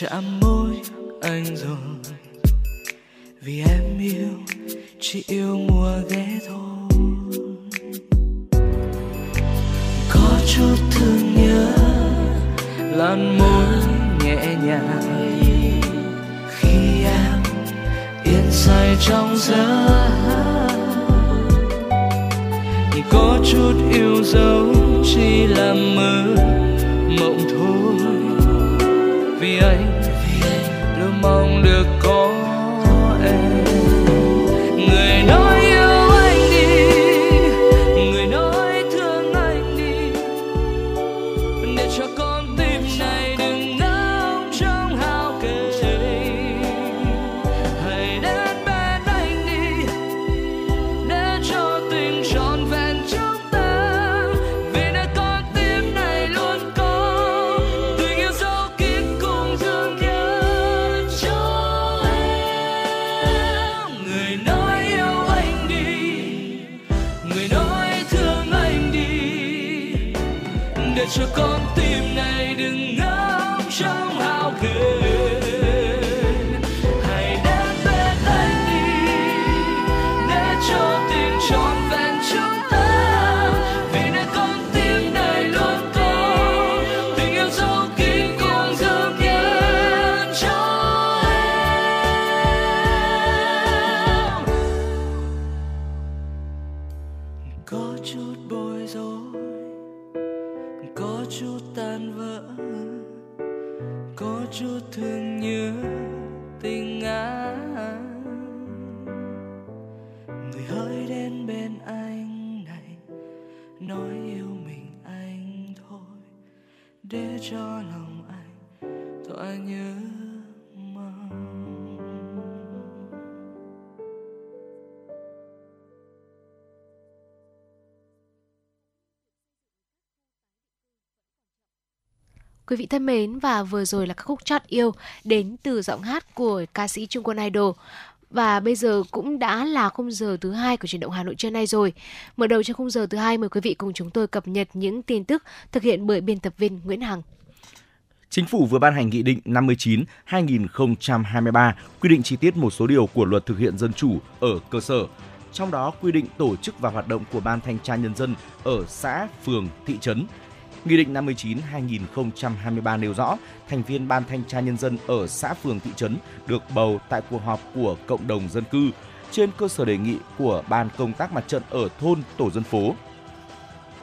chạm Quý vị thân mến và vừa rồi là các khúc chót yêu đến từ giọng hát của ca sĩ Trung Quân Idol. Và bây giờ cũng đã là khung giờ thứ hai của chuyển động Hà Nội trưa nay rồi. Mở đầu cho khung giờ thứ hai mời quý vị cùng chúng tôi cập nhật những tin tức thực hiện bởi biên tập viên Nguyễn Hằng. Chính phủ vừa ban hành Nghị định 59-2023 quy định chi tiết một số điều của luật thực hiện dân chủ ở cơ sở. Trong đó quy định tổ chức và hoạt động của Ban Thanh tra Nhân dân ở xã, phường, thị trấn. Nghị định 59-2023 nêu rõ, thành viên Ban Thanh tra Nhân dân ở xã, phường, thị trấn được bầu tại cuộc họp của cộng đồng dân cư trên cơ sở đề nghị của Ban công tác mặt trận ở thôn, tổ dân phố.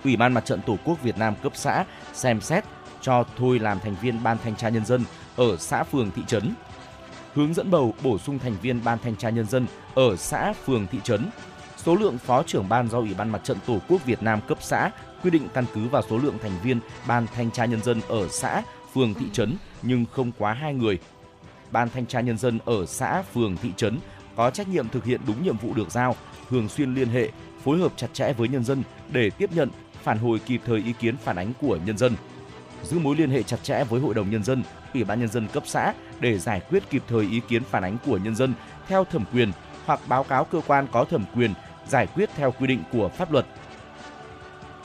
Ủy ban Mặt trận Tổ quốc Việt Nam cấp xã xem xét cho thôi làm thành viên Ban Thanh tra Nhân dân ở xã, phường, thị trấn. Hướng dẫn bầu bổ sung thành viên Ban Thanh tra Nhân dân ở xã, phường, thị trấn. Số lượng phó trưởng ban do Ủy ban Mặt trận Tổ quốc Việt Nam cấp xã quy định căn cứ vào số lượng thành viên Ban Thanh tra Nhân dân ở xã, phường, thị trấn nhưng không quá 2 người. Ban Thanh tra Nhân dân ở xã, phường, thị trấn có trách nhiệm thực hiện đúng nhiệm vụ được giao, thường xuyên liên hệ, phối hợp chặt chẽ với nhân dân để tiếp nhận, phản hồi kịp thời ý kiến phản ánh của nhân dân giữ mối liên hệ chặt chẽ với Hội đồng Nhân dân, Ủy ban Nhân dân cấp xã để giải quyết kịp thời ý kiến phản ánh của nhân dân theo thẩm quyền hoặc báo cáo cơ quan có thẩm quyền giải quyết theo quy định của pháp luật.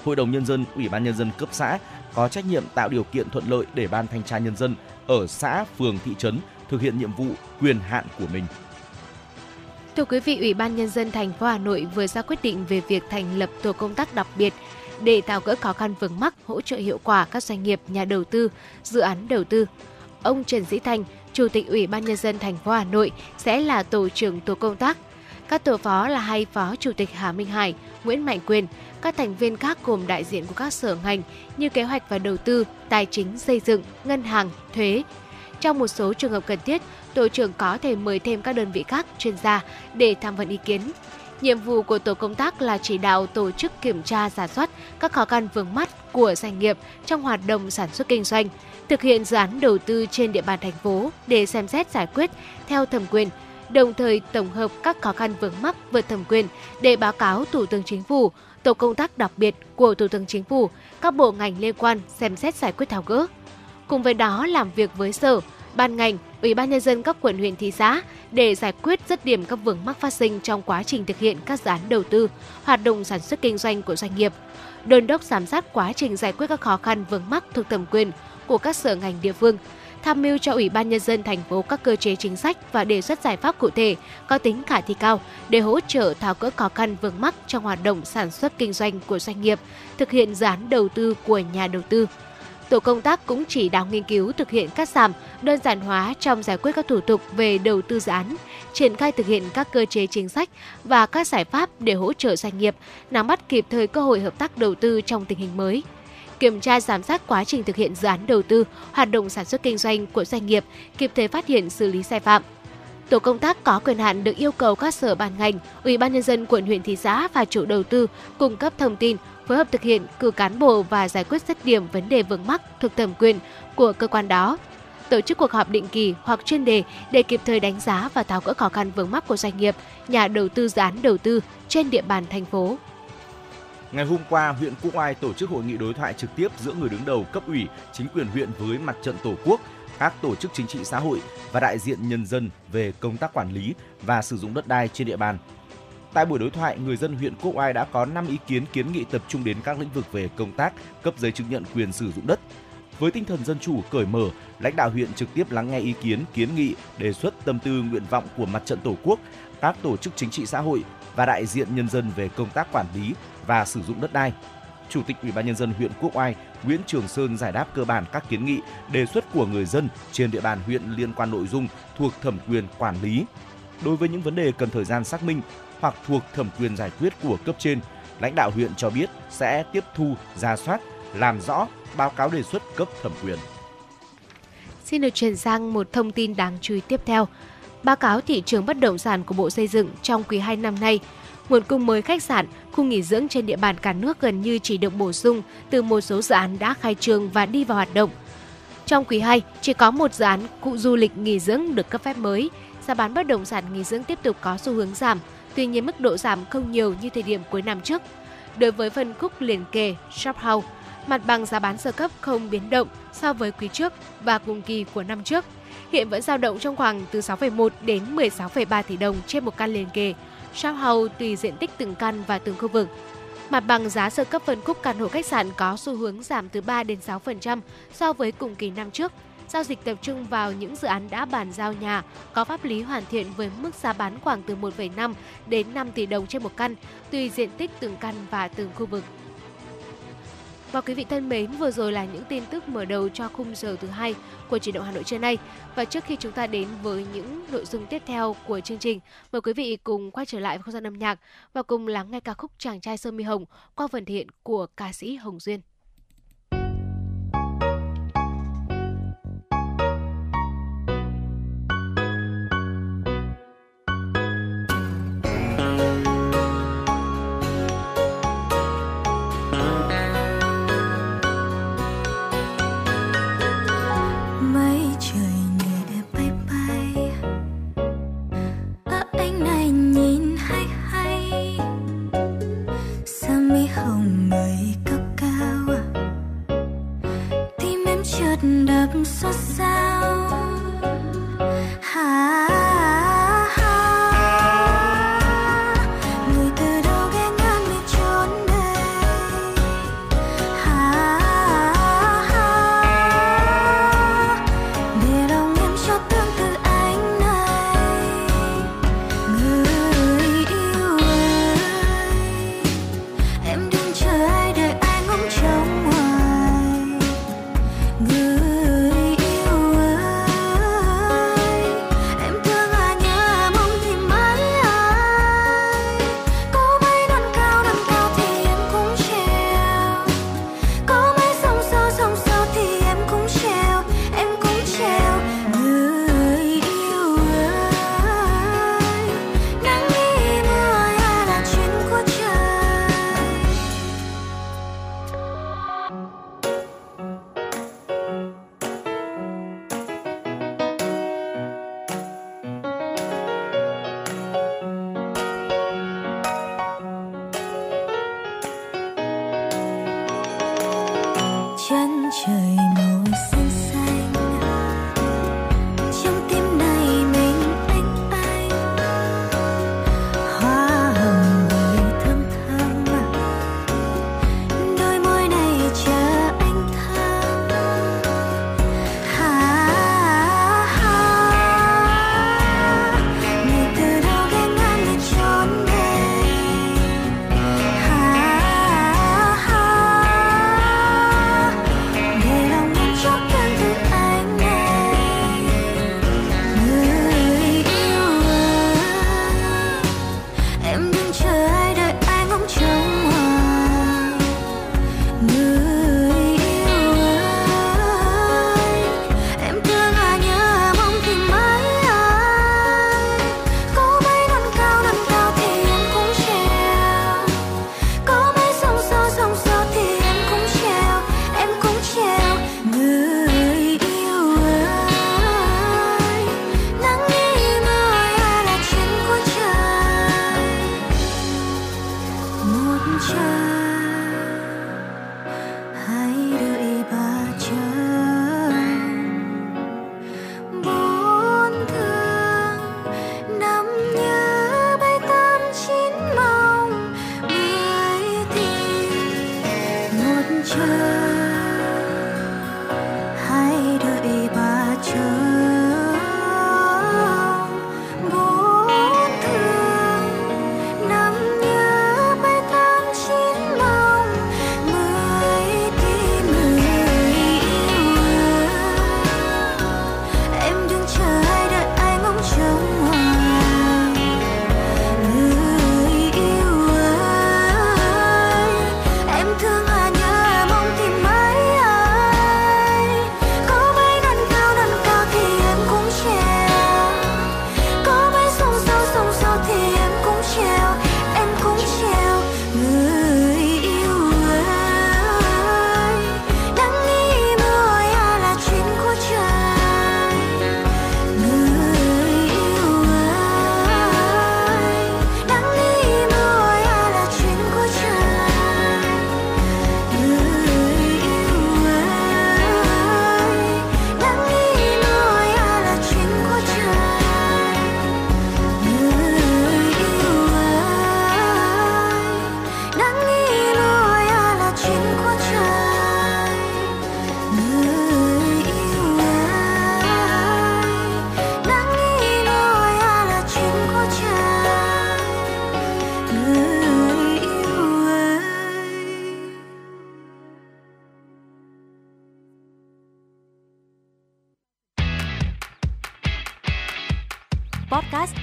Hội đồng nhân dân, Ủy ban nhân dân cấp xã có trách nhiệm tạo điều kiện thuận lợi để ban thanh tra nhân dân ở xã, phường, thị trấn thực hiện nhiệm vụ quyền hạn của mình. Thưa quý vị, Ủy ban nhân dân thành phố Hà Nội vừa ra quyết định về việc thành lập tổ công tác đặc biệt để tháo gỡ khó khăn vướng mắc, hỗ trợ hiệu quả các doanh nghiệp, nhà đầu tư, dự án đầu tư. Ông Trần Sĩ Thành, Chủ tịch Ủy ban nhân dân thành phố Hà Nội sẽ là tổ trưởng tổ công tác. Các tổ phó là hai phó chủ tịch Hà Minh Hải, Nguyễn Mạnh Quyền, các thành viên khác gồm đại diện của các sở ngành như kế hoạch và đầu tư, tài chính, xây dựng, ngân hàng, thuế. Trong một số trường hợp cần thiết, tổ trưởng có thể mời thêm các đơn vị khác chuyên gia để tham vấn ý kiến. Nhiệm vụ của tổ công tác là chỉ đạo tổ chức kiểm tra giả soát các khó khăn vướng mắt của doanh nghiệp trong hoạt động sản xuất kinh doanh, thực hiện dự án đầu tư trên địa bàn thành phố để xem xét giải quyết theo thẩm quyền, đồng thời tổng hợp các khó khăn vướng mắc vượt thẩm quyền để báo cáo Thủ tướng Chính phủ, tổ công tác đặc biệt của Thủ tướng Chính phủ, các bộ ngành liên quan xem xét giải quyết tháo gỡ. Cùng với đó làm việc với sở, ban ngành, Ủy ban nhân dân các quận huyện thị xã để giải quyết dứt điểm các vướng mắc phát sinh trong quá trình thực hiện các dự án đầu tư, hoạt động sản xuất kinh doanh của doanh nghiệp. Đôn đốc giám sát quá trình giải quyết các khó khăn vướng mắc thuộc thẩm quyền của các sở ngành địa phương, tham mưu cho Ủy ban nhân dân thành phố các cơ chế chính sách và đề xuất giải pháp cụ thể có tính khả thi cao để hỗ trợ tháo gỡ khó khăn vướng mắc trong hoạt động sản xuất kinh doanh của doanh nghiệp, thực hiện dự án đầu tư của nhà đầu tư. Tổ công tác cũng chỉ đạo nghiên cứu thực hiện cắt giảm, đơn giản hóa trong giải quyết các thủ tục về đầu tư dự án, triển khai thực hiện các cơ chế chính sách và các giải pháp để hỗ trợ doanh nghiệp nắm bắt kịp thời cơ hội hợp tác đầu tư trong tình hình mới kiểm tra giám sát quá trình thực hiện dự án đầu tư, hoạt động sản xuất kinh doanh của doanh nghiệp, kịp thời phát hiện xử lý sai phạm. Tổ công tác có quyền hạn được yêu cầu các sở ban ngành, Ủy ban nhân dân quận huyện thị xã và chủ đầu tư cung cấp thông tin, phối hợp thực hiện cử cán bộ và giải quyết dứt điểm vấn đề vướng mắc thuộc thẩm quyền của cơ quan đó. Tổ chức cuộc họp định kỳ hoặc chuyên đề để kịp thời đánh giá và tháo gỡ khó khăn vướng mắc của doanh nghiệp, nhà đầu tư dự án đầu tư trên địa bàn thành phố. Ngày hôm qua, huyện Quốc Oai tổ chức hội nghị đối thoại trực tiếp giữa người đứng đầu cấp ủy, chính quyền huyện với mặt trận Tổ quốc, các tổ chức chính trị xã hội và đại diện nhân dân về công tác quản lý và sử dụng đất đai trên địa bàn. Tại buổi đối thoại, người dân huyện Quốc Oai đã có 5 ý kiến kiến nghị tập trung đến các lĩnh vực về công tác cấp giấy chứng nhận quyền sử dụng đất. Với tinh thần dân chủ cởi mở, lãnh đạo huyện trực tiếp lắng nghe ý kiến, kiến nghị, đề xuất tâm tư nguyện vọng của mặt trận Tổ quốc, các tổ chức chính trị xã hội và đại diện nhân dân về công tác quản lý và sử dụng đất đai. Chủ tịch Ủy ban nhân dân huyện Quốc Oai Nguyễn Trường Sơn giải đáp cơ bản các kiến nghị, đề xuất của người dân trên địa bàn huyện liên quan nội dung thuộc thẩm quyền quản lý. Đối với những vấn đề cần thời gian xác minh hoặc thuộc thẩm quyền giải quyết của cấp trên, lãnh đạo huyện cho biết sẽ tiếp thu, ra soát, làm rõ, báo cáo đề xuất cấp thẩm quyền. Xin được chuyển sang một thông tin đáng chú ý tiếp theo. Báo cáo thị trường bất động sản của Bộ Xây dựng trong quý 2 năm nay, nguồn cung mới khách sạn, khu nghỉ dưỡng trên địa bàn cả nước gần như chỉ được bổ sung từ một số dự án đã khai trương và đi vào hoạt động. Trong quý 2, chỉ có một dự án cụ du lịch nghỉ dưỡng được cấp phép mới. Giá bán bất động sản nghỉ dưỡng tiếp tục có xu hướng giảm, tuy nhiên mức độ giảm không nhiều như thời điểm cuối năm trước. Đối với phân khúc liền kề Shop House, mặt bằng giá bán sơ cấp không biến động so với quý trước và cùng kỳ của năm trước. Hiện vẫn dao động trong khoảng từ 6,1 đến 16,3 tỷ đồng trên một căn liền kề, shop house tùy diện tích từng căn và từng khu vực. Mặt bằng giá sơ cấp phân khúc căn hộ khách sạn có xu hướng giảm từ 3 đến 6% so với cùng kỳ năm trước. Giao dịch tập trung vào những dự án đã bàn giao nhà, có pháp lý hoàn thiện với mức giá bán khoảng từ 1,5 đến 5 tỷ đồng trên một căn, tùy diện tích từng căn và từng khu vực. Và quý vị thân mến, vừa rồi là những tin tức mở đầu cho khung giờ thứ hai của chuyển động Hà Nội trưa nay. Và trước khi chúng ta đến với những nội dung tiếp theo của chương trình, mời quý vị cùng quay trở lại với không gian âm nhạc và cùng lắng nghe ca khúc Chàng trai Sơ Mi Hồng qua phần thể hiện của ca sĩ Hồng Duyên. so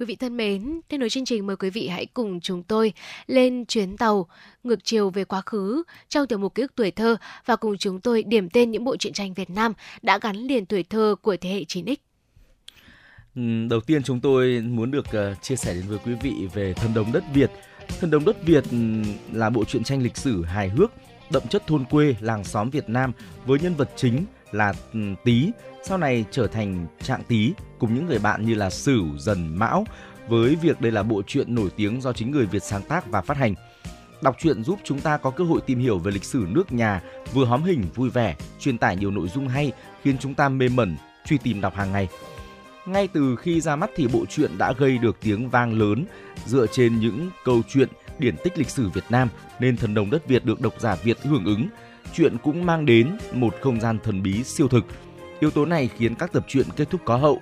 Quý vị thân mến, tiếp nối chương trình mời quý vị hãy cùng chúng tôi lên chuyến tàu ngược chiều về quá khứ trong tiểu mục ký ức tuổi thơ và cùng chúng tôi điểm tên những bộ truyện tranh Việt Nam đã gắn liền tuổi thơ của thế hệ 9X. Ừ, đầu tiên chúng tôi muốn được ờ, chia sẻ đến với quý vị về Thần đồng đất Việt. Thần đồng đất Việt ừ, là bộ truyện tranh lịch sử hài hước, đậm chất thôn quê, làng xóm Việt Nam với nhân vật chính là ừ, Tý, sau này trở thành Trạng Tý cùng những người bạn như là Sửu, Dần, Mão với việc đây là bộ truyện nổi tiếng do chính người Việt sáng tác và phát hành. Đọc truyện giúp chúng ta có cơ hội tìm hiểu về lịch sử nước nhà, vừa hóm hình vui vẻ, truyền tải nhiều nội dung hay khiến chúng ta mê mẩn truy tìm đọc hàng ngày. Ngay từ khi ra mắt thì bộ truyện đã gây được tiếng vang lớn dựa trên những câu chuyện điển tích lịch sử Việt Nam nên thần đồng đất Việt được độc giả Việt hưởng ứng. Chuyện cũng mang đến một không gian thần bí siêu thực. Yếu tố này khiến các tập truyện kết thúc có hậu.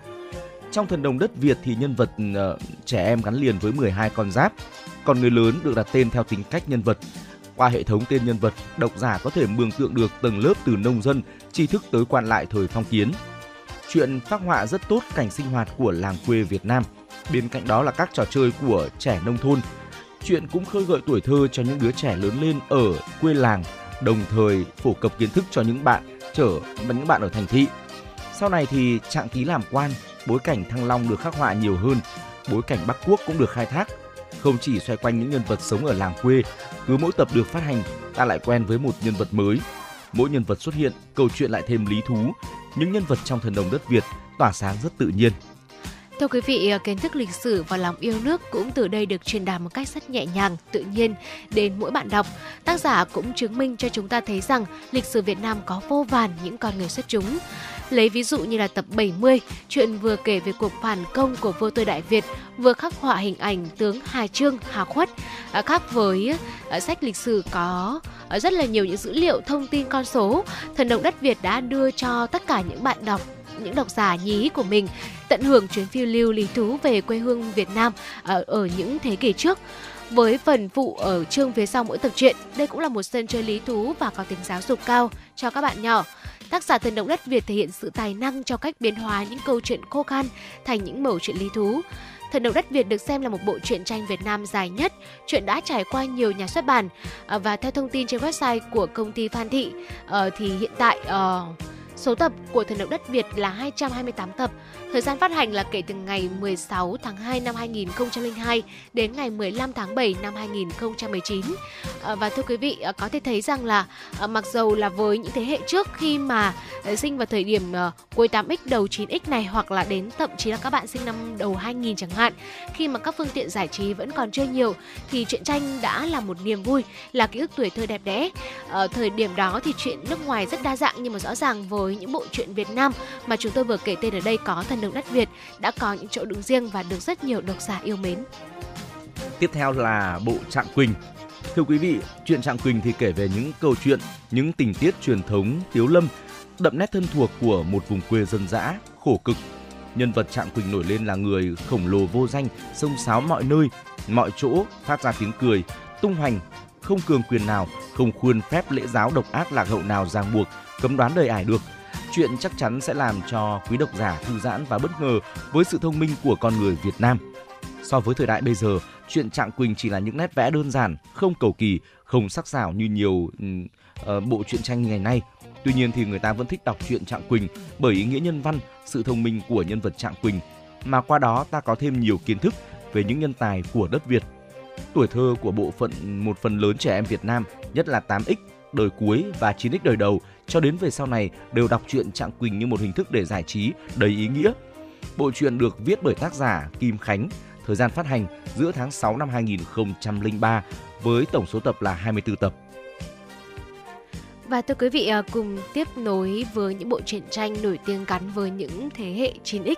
Trong thần đồng đất Việt thì nhân vật uh, trẻ em gắn liền với 12 con giáp, còn người lớn được đặt tên theo tính cách nhân vật. Qua hệ thống tên nhân vật, độc giả có thể mường tượng được tầng lớp từ nông dân, tri thức tới quan lại thời phong kiến. Chuyện phác họa rất tốt cảnh sinh hoạt của làng quê Việt Nam. Bên cạnh đó là các trò chơi của trẻ nông thôn. Chuyện cũng khơi gợi tuổi thơ cho những đứa trẻ lớn lên ở quê làng, đồng thời phổ cập kiến thức cho những bạn trở những bạn ở thành thị. Sau này thì trạng ký làm quan, bối cảnh Thăng Long được khắc họa nhiều hơn, bối cảnh Bắc Quốc cũng được khai thác. Không chỉ xoay quanh những nhân vật sống ở làng quê, cứ mỗi tập được phát hành, ta lại quen với một nhân vật mới. Mỗi nhân vật xuất hiện, câu chuyện lại thêm lý thú. Những nhân vật trong thần đồng đất Việt tỏa sáng rất tự nhiên. Thưa quý vị, à, kiến thức lịch sử và lòng yêu nước cũng từ đây được truyền đạt một cách rất nhẹ nhàng, tự nhiên đến mỗi bạn đọc. Tác giả cũng chứng minh cho chúng ta thấy rằng lịch sử Việt Nam có vô vàn những con người xuất chúng. Lấy ví dụ như là tập 70, chuyện vừa kể về cuộc phản công của vua tôi Đại Việt, vừa khắc họa hình ảnh tướng Hà Trương, Hà Khuất. À, khác với à, sách lịch sử có rất là nhiều những dữ liệu thông tin con số, Thần đồng đất Việt đã đưa cho tất cả những bạn đọc những độc giả nhí của mình tận hưởng chuyến phiêu lưu lý thú về quê hương Việt Nam ở, ở những thế kỷ trước. Với phần phụ ở chương phía sau mỗi tập truyện, đây cũng là một sân chơi lý thú và có tính giáo dục cao cho các bạn nhỏ. Tác giả Thần động đất Việt thể hiện sự tài năng cho cách biến hóa những câu chuyện khô khan thành những mẩu chuyện lý thú. Thần động đất Việt được xem là một bộ truyện tranh Việt Nam dài nhất. truyện đã trải qua nhiều nhà xuất bản ờ, và theo thông tin trên website của công ty Phan Thị ờ, thì hiện tại Số tập của Thần động đất Việt là 228 tập. Thời gian phát hành là kể từ ngày 16 tháng 2 năm 2002 đến ngày 15 tháng 7 năm 2019. Ờ, và thưa quý vị, ờ, có thể thấy rằng là ờ, mặc dầu là với những thế hệ trước khi mà sinh vào thời điểm cuối 8X đầu 9X này hoặc là đến thậm chí là các bạn sinh năm đầu 2000 chẳng hạn, khi mà các phương tiện giải trí vẫn còn chưa nhiều thì truyện tranh đã là một niềm vui, là ký ức tuổi thơ đẹp đẽ. Ở thời điểm đó thì chuyện nước ngoài rất đa dạng nhưng mà rõ ràng với với những bộ truyện Việt Nam mà chúng tôi vừa kể tên ở đây có thần đường đất Việt đã có những chỗ đứng riêng và được rất nhiều độc giả yêu mến. Tiếp theo là bộ Trạng Quỳnh. Thưa quý vị, chuyện Trạng Quỳnh thì kể về những câu chuyện, những tình tiết truyền thống tiếu lâm, đậm nét thân thuộc của một vùng quê dân dã, khổ cực. Nhân vật Trạng Quỳnh nổi lên là người khổng lồ vô danh, sông sáo mọi nơi, mọi chỗ, phát ra tiếng cười, tung hoành, không cường quyền nào, không khuôn phép lễ giáo độc ác lạc hậu nào ràng buộc, cấm đoán đời ải được – Chuyện chắc chắn sẽ làm cho quý độc giả thư giãn và bất ngờ với sự thông minh của con người Việt Nam. So với thời đại bây giờ, chuyện Trạng Quỳnh chỉ là những nét vẽ đơn giản, không cầu kỳ, không sắc sảo như nhiều uh, bộ truyện tranh ngày nay. Tuy nhiên thì người ta vẫn thích đọc truyện Trạng Quỳnh bởi ý nghĩa nhân văn, sự thông minh của nhân vật Trạng Quỳnh, mà qua đó ta có thêm nhiều kiến thức về những nhân tài của đất Việt. Tuổi thơ của bộ phận một phần lớn trẻ em Việt Nam, nhất là 8X, đời cuối và 9X đời đầu cho đến về sau này đều đọc truyện Trạng Quỳnh như một hình thức để giải trí đầy ý nghĩa. Bộ truyện được viết bởi tác giả Kim Khánh, thời gian phát hành giữa tháng 6 năm 2003 với tổng số tập là 24 tập. Và thưa quý vị, à, cùng tiếp nối với những bộ truyện tranh nổi tiếng gắn với những thế hệ 9X,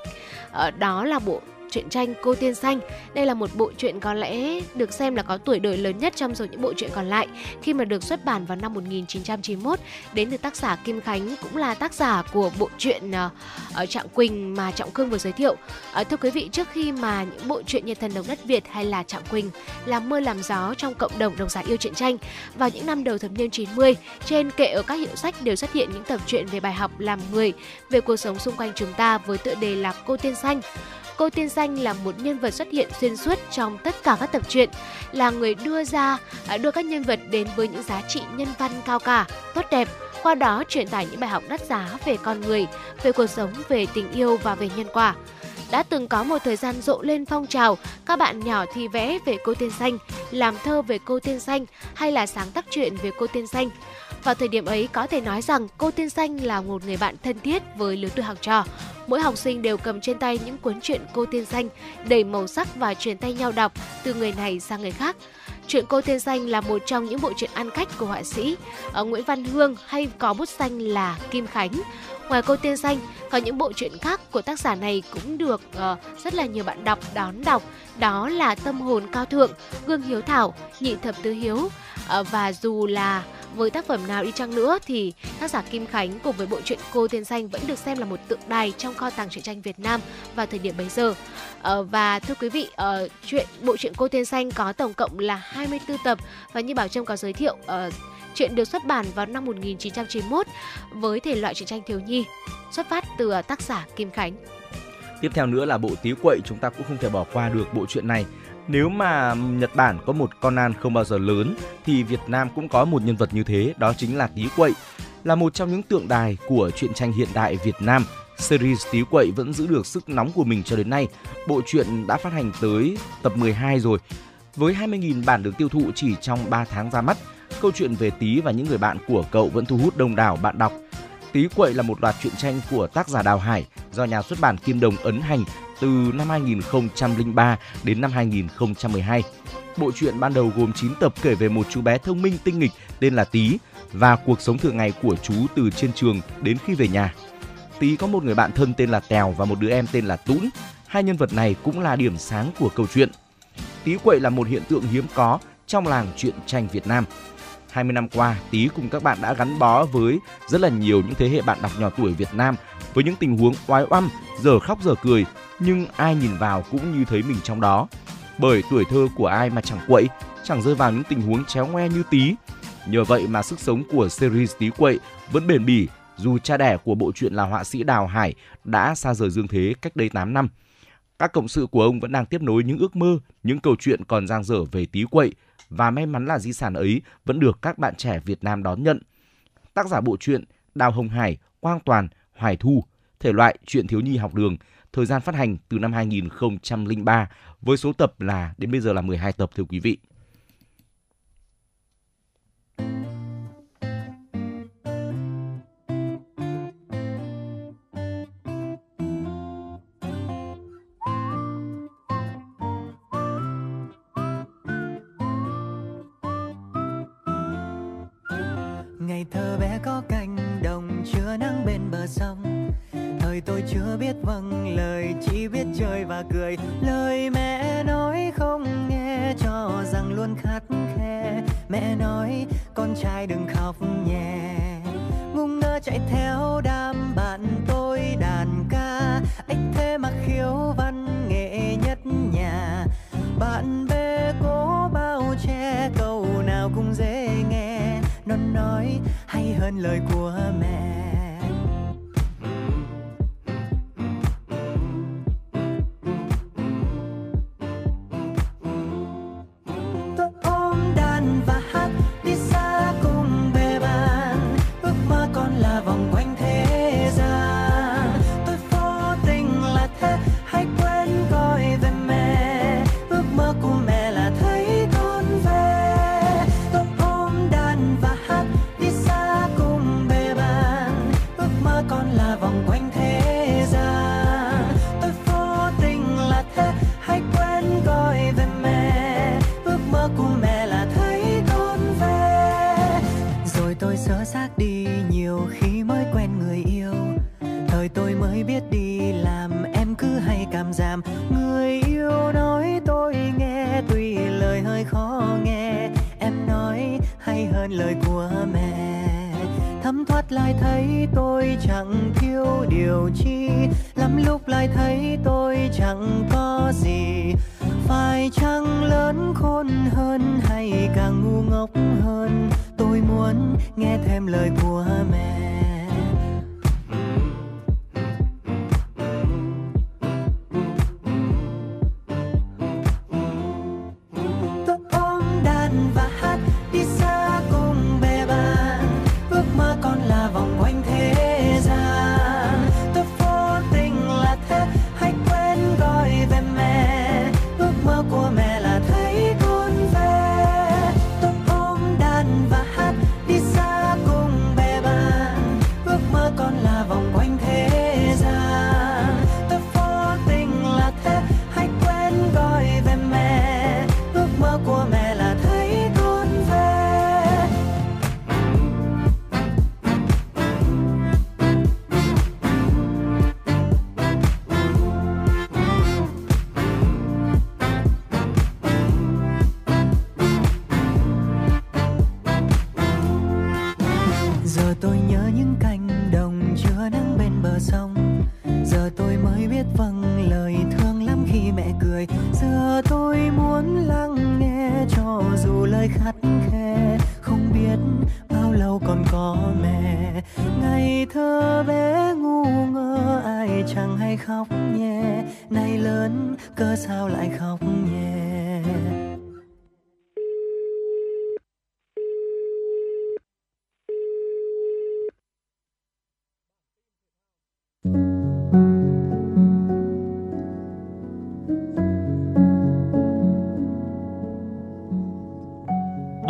à, đó là bộ truyện tranh Cô Tiên Xanh. Đây là một bộ truyện có lẽ được xem là có tuổi đời lớn nhất trong số những bộ truyện còn lại khi mà được xuất bản vào năm 1991 đến từ tác giả Kim Khánh cũng là tác giả của bộ truyện ờ, ở Trạng Quỳnh mà Trọng khương vừa giới thiệu. Ờ, thưa quý vị, trước khi mà những bộ truyện như Thần Đồng Đất Việt hay là Trạng Quỳnh làm mưa làm gió trong cộng đồng độc giả yêu truyện tranh vào những năm đầu thập niên 90, trên kệ ở các hiệu sách đều xuất hiện những tập truyện về bài học làm người, về cuộc sống xung quanh chúng ta với tựa đề là Cô Tiên Xanh. Cô Tiên xanh là một nhân vật xuất hiện xuyên suốt trong tất cả các tập truyện, là người đưa ra à, đưa các nhân vật đến với những giá trị nhân văn cao cả, tốt đẹp, qua đó truyền tải những bài học đắt giá về con người, về cuộc sống, về tình yêu và về nhân quả đã từng có một thời gian rộ lên phong trào các bạn nhỏ thì vẽ về cô tiên xanh, làm thơ về cô tiên xanh hay là sáng tác truyện về cô tiên xanh. Vào thời điểm ấy có thể nói rằng cô tiên xanh là một người bạn thân thiết với lứa tuổi học trò. Mỗi học sinh đều cầm trên tay những cuốn truyện cô tiên xanh đầy màu sắc và truyền tay nhau đọc từ người này sang người khác. Chuyện cô tiên xanh là một trong những bộ truyện ăn cách của họa sĩ ở Nguyễn Văn Hương hay có bút xanh là Kim Khánh. Ngoài cô tiên xanh, có những bộ truyện khác của tác giả này cũng được uh, rất là nhiều bạn đọc đón đọc. Đó là Tâm hồn cao thượng, Gương hiếu thảo, Nhị thập tứ hiếu Ờ, và dù là với tác phẩm nào đi chăng nữa thì tác giả Kim Khánh cùng với bộ truyện Cô Tiên Xanh vẫn được xem là một tượng đài trong kho tàng truyện tranh Việt Nam vào thời điểm bấy giờ. Ờ, và thưa quý vị, ờ, chuyện bộ truyện Cô Tiên Xanh có tổng cộng là 24 tập và như Bảo Trâm có giới thiệu Chuyện được xuất bản vào năm 1991 với thể loại truyện tranh thiếu nhi, xuất phát từ tác giả Kim Khánh. Tiếp theo nữa là bộ Tí Quậy, chúng ta cũng không thể bỏ qua được bộ truyện này. Nếu mà Nhật Bản có một Conan không bao giờ lớn thì Việt Nam cũng có một nhân vật như thế, đó chính là Tí Quậy, là một trong những tượng đài của truyện tranh hiện đại Việt Nam. Series Tí Quậy vẫn giữ được sức nóng của mình cho đến nay. Bộ truyện đã phát hành tới tập 12 rồi. Với 20.000 bản được tiêu thụ chỉ trong 3 tháng ra mắt, câu chuyện về Tí và những người bạn của cậu vẫn thu hút đông đảo bạn đọc. Tí Quậy là một loạt truyện tranh của tác giả Đào Hải do nhà xuất bản Kim Đồng ấn hành từ năm 2003 đến năm 2012. Bộ truyện ban đầu gồm 9 tập kể về một chú bé thông minh tinh nghịch tên là Tí và cuộc sống thường ngày của chú từ trên trường đến khi về nhà. Tí có một người bạn thân tên là Tèo và một đứa em tên là Tũn. Hai nhân vật này cũng là điểm sáng của câu chuyện. Tí quậy là một hiện tượng hiếm có trong làng truyện tranh Việt Nam. 20 năm qua, Tí cùng các bạn đã gắn bó với rất là nhiều những thế hệ bạn đọc nhỏ tuổi Việt Nam với những tình huống oái oăm, giờ khóc giờ cười, nhưng ai nhìn vào cũng như thấy mình trong đó. Bởi tuổi thơ của ai mà chẳng quậy, chẳng rơi vào những tình huống chéo ngoe như tí. Nhờ vậy mà sức sống của series Tí Quậy vẫn bền bỉ dù cha đẻ của bộ truyện là họa sĩ Đào Hải đã xa rời dương thế cách đây 8 năm. Các cộng sự của ông vẫn đang tiếp nối những ước mơ, những câu chuyện còn dang dở về Tí Quậy và may mắn là di sản ấy vẫn được các bạn trẻ Việt Nam đón nhận. Tác giả bộ truyện Đào Hồng Hải, Quang Toàn, Hoài Thu, thể loại truyện thiếu nhi học đường, thời gian phát hành từ năm 2003 với số tập là, đến bây giờ là 12 tập, thưa quý vị. ngày thơ bé có cánh đồng chưa nắng bên bờ sông đời tôi chưa biết vâng lời chỉ biết chơi và cười. Lời mẹ nói không nghe, cho rằng luôn khắt khe. Mẹ nói, con trai đừng khóc nhẹ. Ngung ngơ chạy theo đám bạn tôi đàn ca. Anh thế mà khiếu văn nghệ nhất nhà. Bạn bè cố bao che, câu nào cũng dễ nghe. Nó nói, hay hơn lời của mẹ. Lại thấy tôi chẳng thiếu điều chi. Lắm lúc lại thấy tôi chẳng có gì. Phải chăng lớn khôn hơn hay càng ngu ngốc hơn? Tôi muốn nghe thêm lời của mẹ.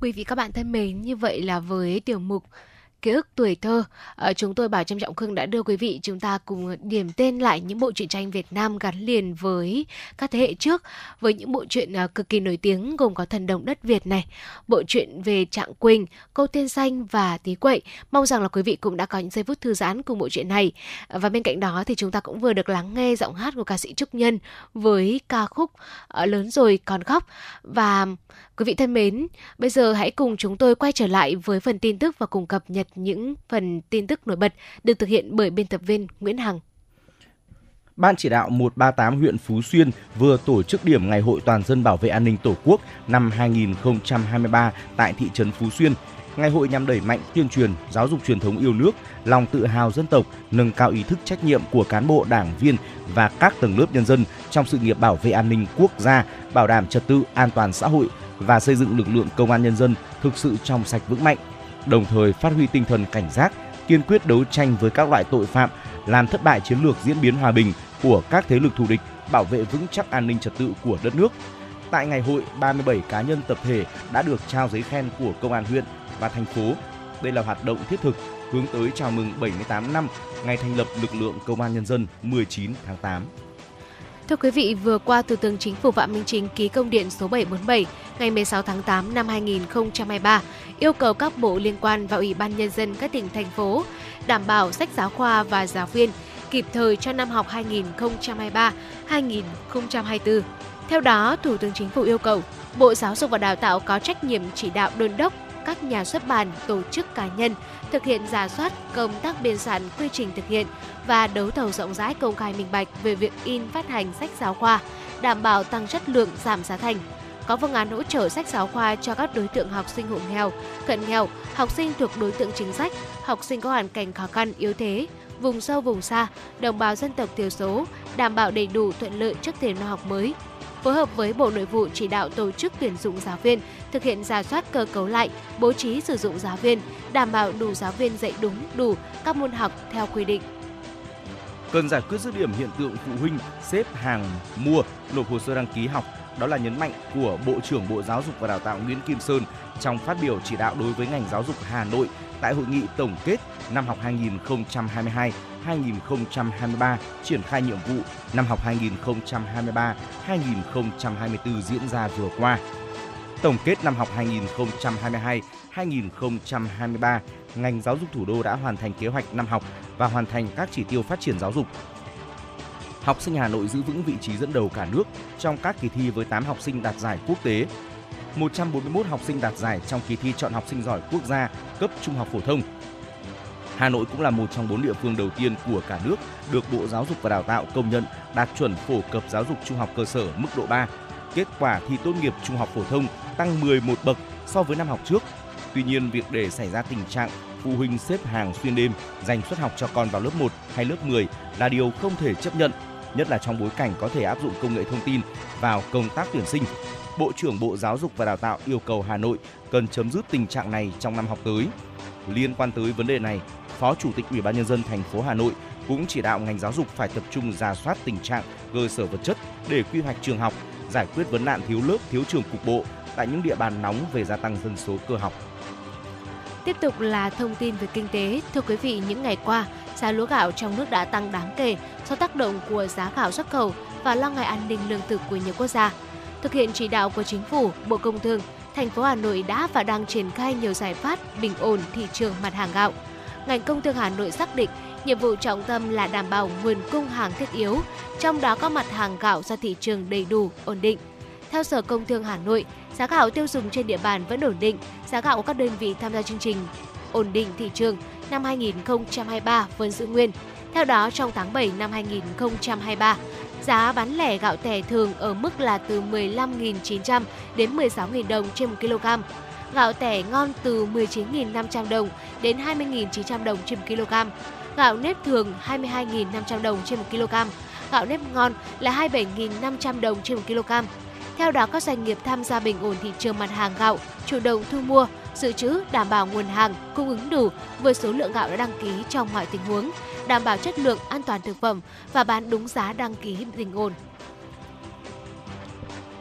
Quý vị các bạn thân mến, như vậy là với tiểu mục ký ức tuổi thơ. À, chúng tôi Bảo Trâm Trọng Khương đã đưa quý vị chúng ta cùng điểm tên lại những bộ truyện tranh Việt Nam gắn liền với các thế hệ trước với những bộ truyện à, cực kỳ nổi tiếng gồm có Thần Đồng Đất Việt này, bộ truyện về Trạng Quỳnh, Câu Tiên Xanh và Tí Quậy. Mong rằng là quý vị cũng đã có những giây phút thư giãn cùng bộ truyện này. À, và bên cạnh đó thì chúng ta cũng vừa được lắng nghe giọng hát của ca sĩ Trúc Nhân với ca khúc à, Lớn rồi còn khóc và Quý vị thân mến, bây giờ hãy cùng chúng tôi quay trở lại với phần tin tức và cùng cập nhật những phần tin tức nổi bật được thực hiện bởi biên tập viên Nguyễn Hằng. Ban chỉ đạo 138 huyện Phú Xuyên vừa tổ chức điểm Ngày hội toàn dân bảo vệ an ninh Tổ quốc năm 2023 tại thị trấn Phú Xuyên. Ngày hội nhằm đẩy mạnh tuyên truyền, giáo dục truyền thống yêu nước, lòng tự hào dân tộc, nâng cao ý thức trách nhiệm của cán bộ, đảng viên và các tầng lớp nhân dân trong sự nghiệp bảo vệ an ninh quốc gia, bảo đảm trật tự an toàn xã hội, và xây dựng lực lượng công an nhân dân thực sự trong sạch vững mạnh, đồng thời phát huy tinh thần cảnh giác, kiên quyết đấu tranh với các loại tội phạm, làm thất bại chiến lược diễn biến hòa bình của các thế lực thù địch, bảo vệ vững chắc an ninh trật tự của đất nước. Tại ngày hội, 37 cá nhân tập thể đã được trao giấy khen của công an huyện và thành phố. Đây là hoạt động thiết thực hướng tới chào mừng 78 năm ngày thành lập lực lượng công an nhân dân 19 tháng 8. Thưa quý vị, vừa qua Thủ tướng Chính phủ Phạm Minh Chính ký công điện số 747 ngày 16 tháng 8 năm 2023 yêu cầu các bộ liên quan và Ủy ban Nhân dân các tỉnh, thành phố đảm bảo sách giáo khoa và giáo viên kịp thời cho năm học 2023-2024. Theo đó, Thủ tướng Chính phủ yêu cầu Bộ Giáo dục và Đào tạo có trách nhiệm chỉ đạo đôn đốc các nhà xuất bản, tổ chức cá nhân thực hiện giả soát công tác biên soạn quy trình thực hiện và đấu thầu rộng rãi công khai minh bạch về việc in phát hành sách giáo khoa, đảm bảo tăng chất lượng, giảm giá thành. Có phương án hỗ trợ sách giáo khoa cho các đối tượng học sinh hộ nghèo, cận nghèo, học sinh thuộc đối tượng chính sách, học sinh có hoàn cảnh khó khăn, yếu thế, vùng sâu vùng xa, đồng bào dân tộc thiểu số, đảm bảo đầy đủ thuận lợi trước thềm năm học mới, phối hợp với Bộ Nội vụ chỉ đạo tổ chức tuyển dụng giáo viên, thực hiện giả soát cơ cấu lại, bố trí sử dụng giáo viên, đảm bảo đủ giáo viên dạy đúng đủ các môn học theo quy định. Cần giải quyết dứt điểm hiện tượng phụ huynh xếp hàng mua nộp hồ sơ đăng ký học đó là nhấn mạnh của Bộ trưởng Bộ Giáo dục và Đào tạo Nguyễn Kim Sơn trong phát biểu chỉ đạo đối với ngành giáo dục Hà Nội tại hội nghị tổng kết năm học 2022-2023 triển khai nhiệm vụ năm học 2023-2024 diễn ra vừa qua. Tổng kết năm học 2022-2023, ngành giáo dục thủ đô đã hoàn thành kế hoạch năm học và hoàn thành các chỉ tiêu phát triển giáo dục. Học sinh Hà Nội giữ vững vị trí dẫn đầu cả nước trong các kỳ thi với 8 học sinh đạt giải quốc tế. 141 học sinh đạt giải trong kỳ thi chọn học sinh giỏi quốc gia cấp trung học phổ thông. Hà Nội cũng là một trong bốn địa phương đầu tiên của cả nước được Bộ Giáo dục và Đào tạo công nhận đạt chuẩn phổ cập giáo dục trung học cơ sở mức độ 3. Kết quả thi tốt nghiệp trung học phổ thông tăng 11 bậc so với năm học trước. Tuy nhiên, việc để xảy ra tình trạng phụ huynh xếp hàng xuyên đêm dành suất học cho con vào lớp 1 hay lớp 10 là điều không thể chấp nhận, nhất là trong bối cảnh có thể áp dụng công nghệ thông tin vào công tác tuyển sinh. Bộ trưởng Bộ Giáo dục và Đào tạo yêu cầu Hà Nội cần chấm dứt tình trạng này trong năm học tới. Liên quan tới vấn đề này, Phó Chủ tịch Ủy ban nhân dân thành phố Hà Nội cũng chỉ đạo ngành giáo dục phải tập trung ra soát tình trạng cơ sở vật chất để quy hoạch trường học, giải quyết vấn nạn thiếu lớp, thiếu trường cục bộ tại những địa bàn nóng về gia tăng dân số cơ học. Tiếp tục là thông tin về kinh tế. Thưa quý vị, những ngày qua, giá lúa gạo trong nước đã tăng đáng kể do tác động của giá gạo xuất khẩu và lo ngại an ninh lương thực của nhiều quốc gia. Thực hiện chỉ đạo của chính phủ, Bộ Công Thương, thành phố Hà Nội đã và đang triển khai nhiều giải pháp bình ổn thị trường mặt hàng gạo. Ngành công thương Hà Nội xác định nhiệm vụ trọng tâm là đảm bảo nguồn cung hàng thiết yếu, trong đó có mặt hàng gạo ra thị trường đầy đủ, ổn định. Theo Sở Công Thương Hà Nội, giá gạo tiêu dùng trên địa bàn vẫn ổn định, giá gạo của các đơn vị tham gia chương trình ổn định thị trường năm 2023 vẫn giữ nguyên. Theo đó, trong tháng 7 năm 2023, giá bán lẻ gạo tẻ thường ở mức là từ 15.900 đến 16.000 đồng trên 1 kg. Gạo tẻ ngon từ 19.500 đồng đến 20.900 đồng trên 1 kg. Gạo nếp thường 22.500 đồng trên 1 kg. Gạo nếp ngon là 27.500 đồng trên 1 kg. Theo đó, các doanh nghiệp tham gia bình ổn thị trường mặt hàng gạo, chủ động thu mua, dự trữ đảm bảo nguồn hàng cung ứng đủ với số lượng gạo đã đăng ký trong mọi tình huống, đảm bảo chất lượng, an toàn thực phẩm và bán đúng giá đăng ký bình ổn.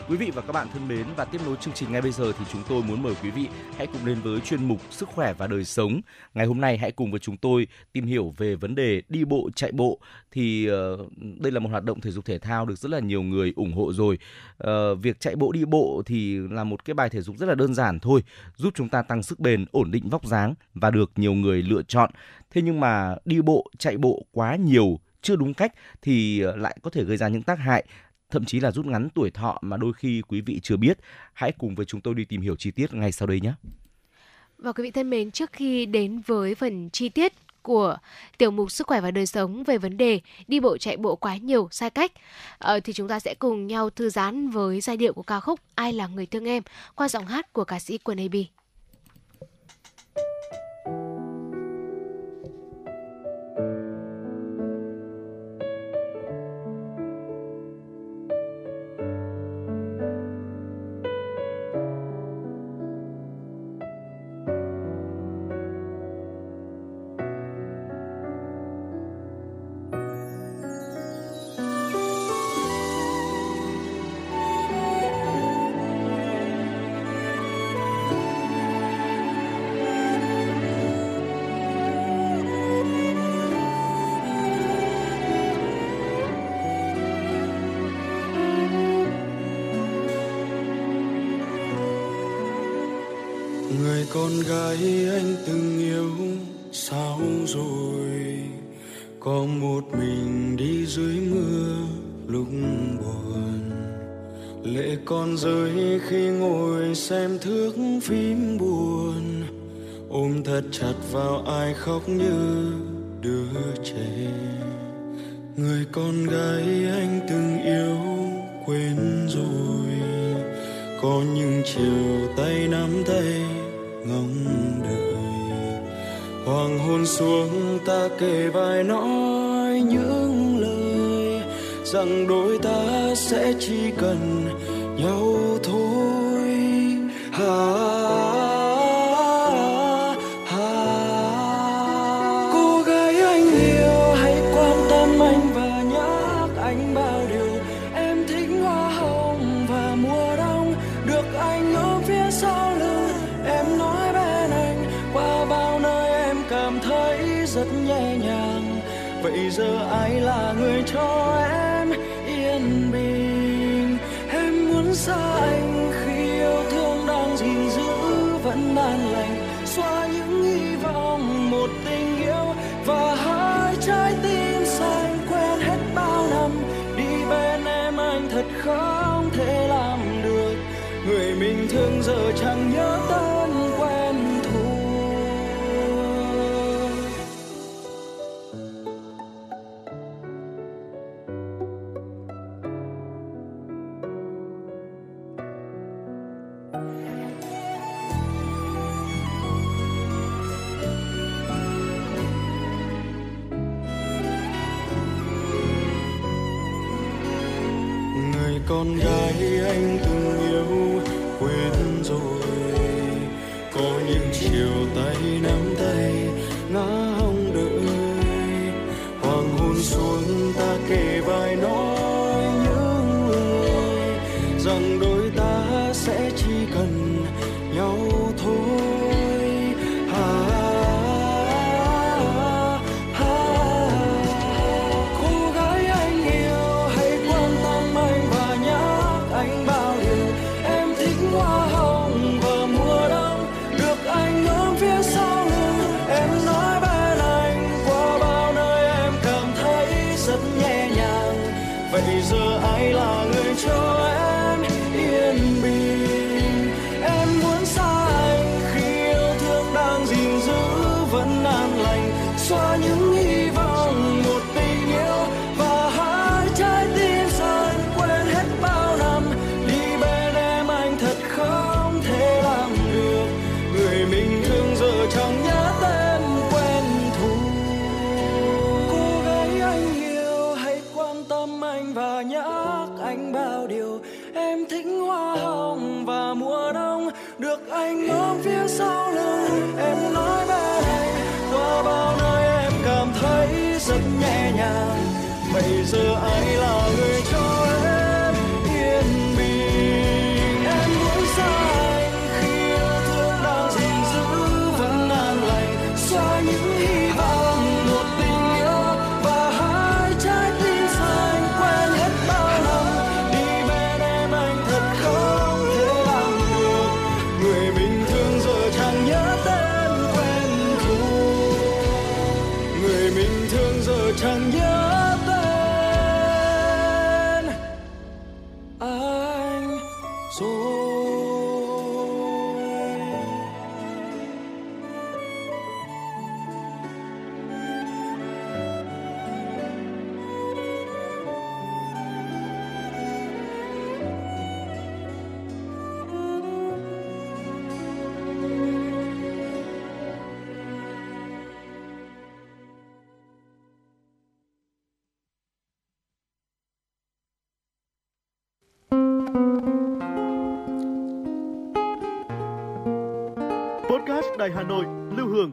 Quý vị và các bạn thân mến và tiếp nối chương trình ngay bây giờ thì chúng tôi muốn mời quý vị hãy cùng đến với chuyên mục Sức khỏe và đời sống. Ngày hôm nay hãy cùng với chúng tôi tìm hiểu về vấn đề đi bộ chạy bộ thì uh, đây là một hoạt động thể dục thể thao được rất là nhiều người ủng hộ rồi. Uh, việc chạy bộ đi bộ thì là một cái bài thể dục rất là đơn giản thôi, giúp chúng ta tăng sức bền, ổn định vóc dáng và được nhiều người lựa chọn. Thế nhưng mà đi bộ, chạy bộ quá nhiều chưa đúng cách thì ờ, lại có thể gây ra những tác hại thậm chí là rút ngắn tuổi thọ mà đôi khi quý vị chưa biết. Hãy cùng với chúng tôi đi tìm hiểu chi tiết ngay sau đây nhé. Và quý vị thân mến, trước khi đến với phần chi tiết của tiểu mục sức khỏe và đời sống về vấn đề đi bộ chạy bộ quá nhiều sai cách ờ, thì chúng ta sẽ cùng nhau thư giãn với giai điệu của ca khúc Ai là người thương em qua giọng hát của ca sĩ Quân AB. Khóc như đứa trẻ. Người con gái anh từng yêu, quên rồi. Có những chiều tay nắm tay ngóng đợi. Hoàng hôn xuống ta kể bài nói những lời rằng đôi ta sẽ chỉ cần nhẹ nhàng. Vậy giờ ai là người cho em yên bình? Em muốn xa anh khi yêu thương đang gìn giữ vẫn an lành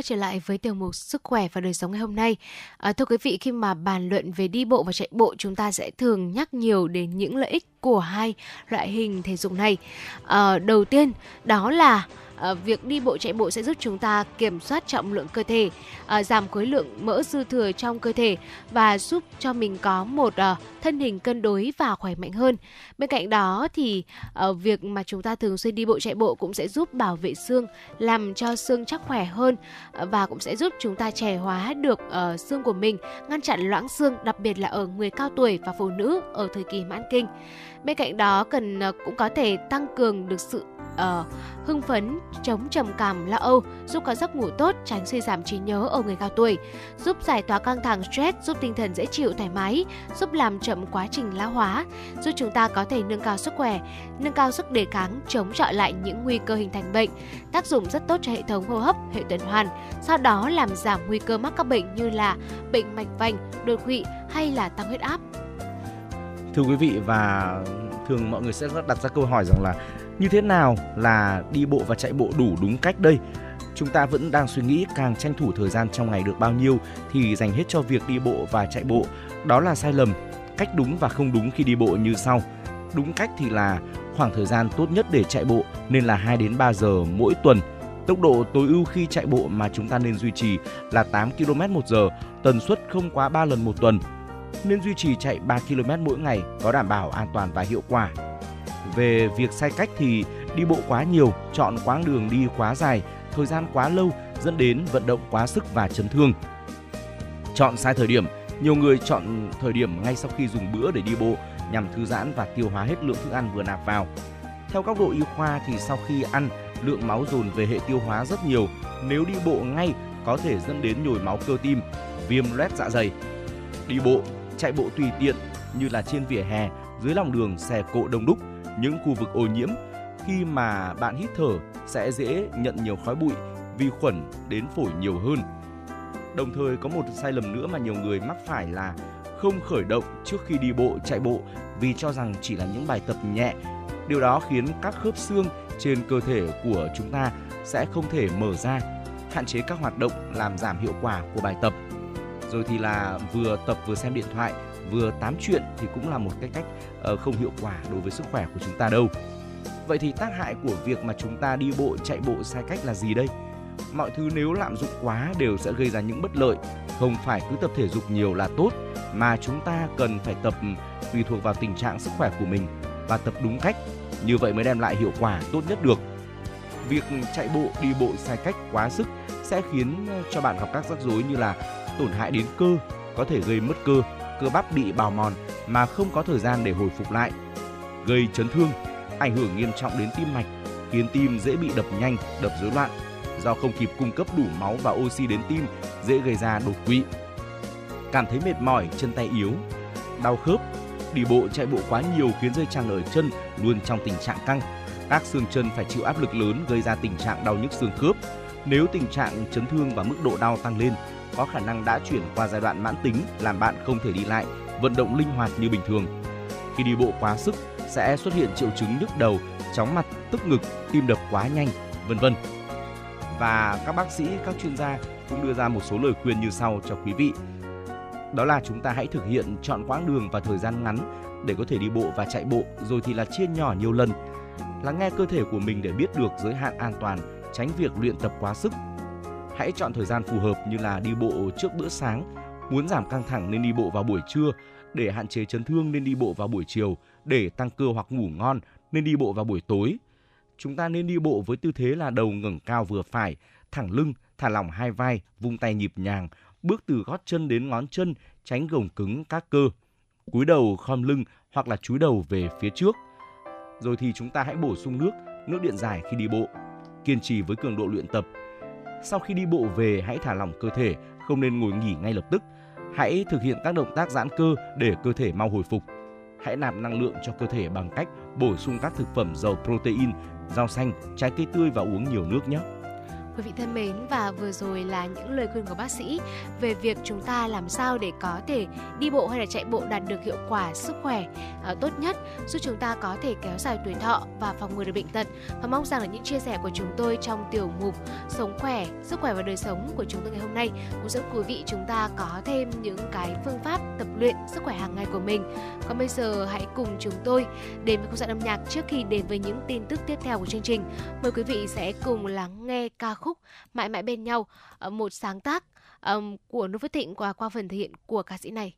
Quay trở lại với tiểu mục sức khỏe và đời sống ngày hôm nay. À, thưa quý vị, khi mà bàn luận về đi bộ và chạy bộ, chúng ta sẽ thường nhắc nhiều đến những lợi ích của hai loại hình thể dục này. À, đầu tiên, đó là à, việc đi bộ chạy bộ sẽ giúp chúng ta kiểm soát trọng lượng cơ thể, à, giảm khối lượng mỡ dư thừa trong cơ thể và giúp cho mình có một à, thân hình cân đối và khỏe mạnh hơn. Bên cạnh đó thì uh, việc mà chúng ta thường xuyên đi bộ chạy bộ cũng sẽ giúp bảo vệ xương, làm cho xương chắc khỏe hơn ờ, và cũng sẽ giúp chúng ta trẻ hóa được uh, xương của mình, ngăn chặn loãng xương, đặc biệt là ở người cao tuổi và phụ nữ ở thời kỳ mãn kinh. Bên cạnh đó cần uh, cũng có thể tăng cường được sự uh, hưng phấn, chống trầm cảm, lo âu, giúp có giấc ngủ tốt, tránh suy giảm trí nhớ ở người cao tuổi, giúp giải tỏa căng thẳng stress, giúp tinh thần dễ chịu thoải mái, giúp làm chậm quá trình lão hóa, giúp chúng ta có thể nâng cao sức khỏe, nâng cao sức đề kháng, chống chọi lại những nguy cơ hình thành bệnh, tác dụng rất tốt cho hệ thống hô hấp, hệ tuần hoàn, sau đó làm giảm nguy cơ mắc các bệnh như là bệnh mạch vành, đột quỵ hay là tăng huyết áp. Thưa quý vị và thường mọi người sẽ đặt ra câu hỏi rằng là như thế nào là đi bộ và chạy bộ đủ đúng cách đây? Chúng ta vẫn đang suy nghĩ càng tranh thủ thời gian trong ngày được bao nhiêu thì dành hết cho việc đi bộ và chạy bộ. Đó là sai lầm. Cách đúng và không đúng khi đi bộ như sau. Đúng cách thì là khoảng thời gian tốt nhất để chạy bộ nên là 2 đến 3 giờ mỗi tuần. Tốc độ tối ưu khi chạy bộ mà chúng ta nên duy trì là 8 km một giờ, tần suất không quá 3 lần một tuần. Nên duy trì chạy 3 km mỗi ngày có đảm bảo an toàn và hiệu quả. Về việc sai cách thì đi bộ quá nhiều, chọn quãng đường đi quá dài, thời gian quá lâu dẫn đến vận động quá sức và chấn thương. Chọn sai thời điểm nhiều người chọn thời điểm ngay sau khi dùng bữa để đi bộ nhằm thư giãn và tiêu hóa hết lượng thức ăn vừa nạp vào. Theo góc độ y khoa thì sau khi ăn, lượng máu dồn về hệ tiêu hóa rất nhiều. Nếu đi bộ ngay có thể dẫn đến nhồi máu cơ tim, viêm loét dạ dày. Đi bộ, chạy bộ tùy tiện như là trên vỉa hè, dưới lòng đường, xe cộ đông đúc, những khu vực ô nhiễm khi mà bạn hít thở sẽ dễ nhận nhiều khói bụi, vi khuẩn đến phổi nhiều hơn. Đồng thời có một sai lầm nữa mà nhiều người mắc phải là không khởi động trước khi đi bộ, chạy bộ vì cho rằng chỉ là những bài tập nhẹ. Điều đó khiến các khớp xương trên cơ thể của chúng ta sẽ không thể mở ra, hạn chế các hoạt động làm giảm hiệu quả của bài tập. Rồi thì là vừa tập vừa xem điện thoại, vừa tám chuyện thì cũng là một cái cách ờ, không hiệu quả đối với sức khỏe của chúng ta đâu. Vậy thì tác hại của việc mà chúng ta đi bộ, chạy bộ sai cách là gì đây? Mọi thứ nếu lạm dụng quá đều sẽ gây ra những bất lợi. Không phải cứ tập thể dục nhiều là tốt, mà chúng ta cần phải tập ừ, tùy thuộc vào tình trạng sức khỏe của mình và tập đúng cách. Như vậy mới đem lại hiệu quả tốt nhất được. Việc chạy bộ, đi bộ sai cách quá sức sẽ khiến ờ, cho bạn gặp các rắc rối như là tổn hại đến cơ, có thể gây mất cơ, cơ bắp bị bào mòn mà không có thời gian để hồi phục lại, gây chấn thương, ảnh hưởng nghiêm trọng đến tim mạch, khiến tim dễ bị đập nhanh, đập rối loạn. Do không kịp cung cấp đủ máu và oxy đến tim, dễ gây ra đột quỵ. Cảm thấy mệt mỏi, chân tay yếu, đau khớp, đi bộ chạy bộ quá nhiều khiến dây chằng ở chân luôn trong tình trạng căng. Các xương chân phải chịu áp lực lớn gây ra tình trạng đau nhức xương khớp. Nếu tình trạng chấn thương và mức độ đau tăng lên, có khả năng đã chuyển qua giai đoạn mãn tính làm bạn không thể đi lại, vận động linh hoạt như bình thường. Khi đi bộ quá sức sẽ xuất hiện triệu chứng nhức đầu, chóng mặt, tức ngực, tim đập quá nhanh, vân vân. Và các bác sĩ, các chuyên gia cũng đưa ra một số lời khuyên như sau cho quý vị. Đó là chúng ta hãy thực hiện chọn quãng đường và thời gian ngắn để có thể đi bộ và chạy bộ rồi thì là chia nhỏ nhiều lần. Lắng nghe cơ thể của mình để biết được giới hạn an toàn, tránh việc luyện tập quá sức. Hãy chọn thời gian phù hợp như là đi bộ trước bữa sáng, muốn giảm căng thẳng nên đi bộ vào buổi trưa, để hạn chế chấn thương nên đi bộ vào buổi chiều, để tăng cơ hoặc ngủ ngon nên đi bộ vào buổi tối. Chúng ta nên đi bộ với tư thế là đầu ngẩng cao vừa phải, thẳng lưng, thả lỏng hai vai, vung tay nhịp nhàng, bước từ gót chân đến ngón chân, tránh gồng cứng các cơ. Cúi đầu khom lưng hoặc là chúi đầu về phía trước. Rồi thì chúng ta hãy bổ sung nước, nước điện giải khi đi bộ. Kiên trì với cường độ luyện tập. Sau khi đi bộ về hãy thả lỏng cơ thể, không nên ngồi nghỉ ngay lập tức. Hãy thực hiện các động tác giãn cơ để cơ thể mau hồi phục. Hãy nạp năng lượng cho cơ thể bằng cách bổ sung các thực phẩm giàu protein, rau xanh, trái cây tươi và uống nhiều nước nhé. Quý vị thân mến và vừa rồi là những lời khuyên của bác sĩ về việc chúng ta làm sao để có thể đi bộ hay là chạy bộ đạt được hiệu quả sức khỏe uh, tốt nhất giúp chúng ta có thể kéo dài tuổi thọ và phòng ngừa được bệnh tật. Và mong rằng là những chia sẻ của chúng tôi trong tiểu mục sống khỏe sức khỏe và đời sống của chúng tôi ngày hôm nay cũng giúp quý vị chúng ta có thêm những cái phương pháp tập luyện sức khỏe hàng ngày của mình. Còn bây giờ hãy cùng chúng tôi đến với không gian âm nhạc trước khi đến với những tin tức tiếp theo của chương trình. Mời quý vị sẽ cùng lắng nghe ca khúc mãi mãi bên nhau ờ, một sáng tác của Noo Phước Thịnh qua qua phần thể hiện của ca sĩ này.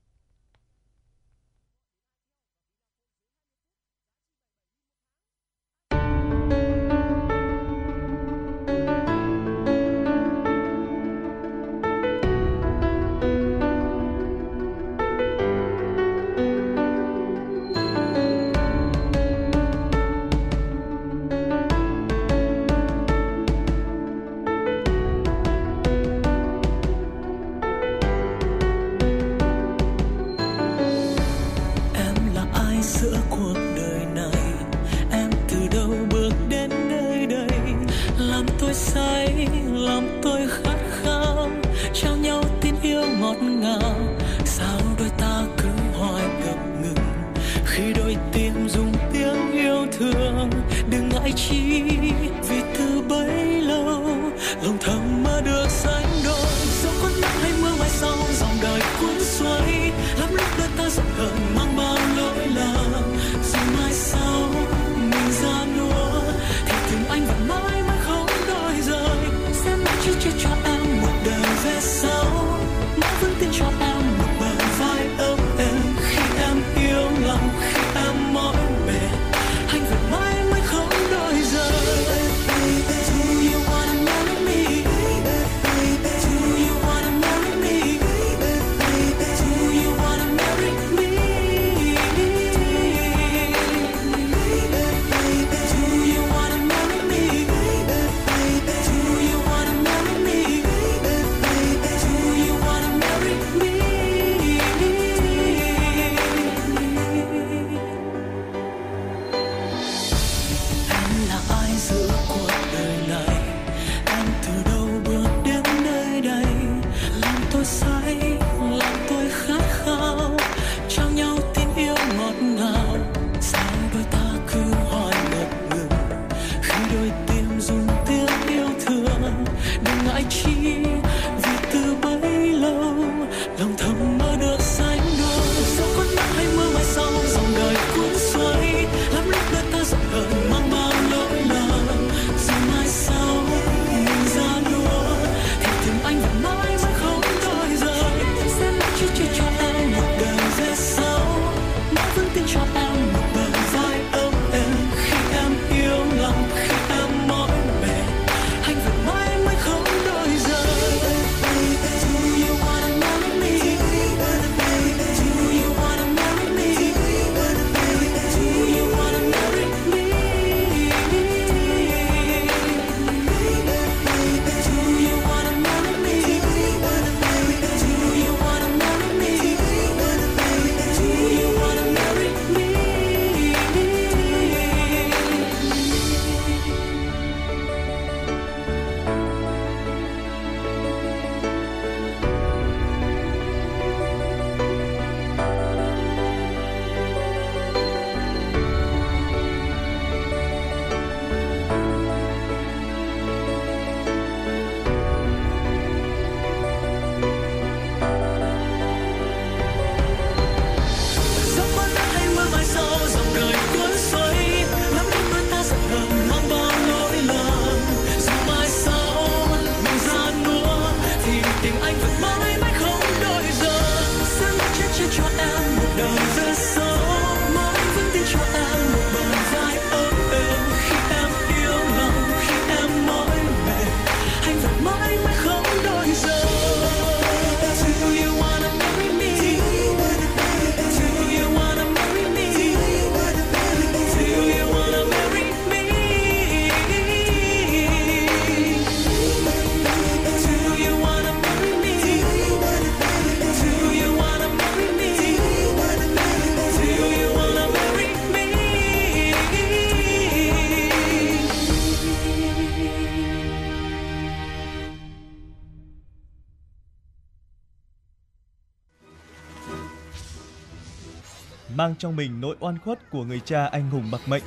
Mang trong mình nỗi oan khuất của người cha anh hùng bạc mệnh.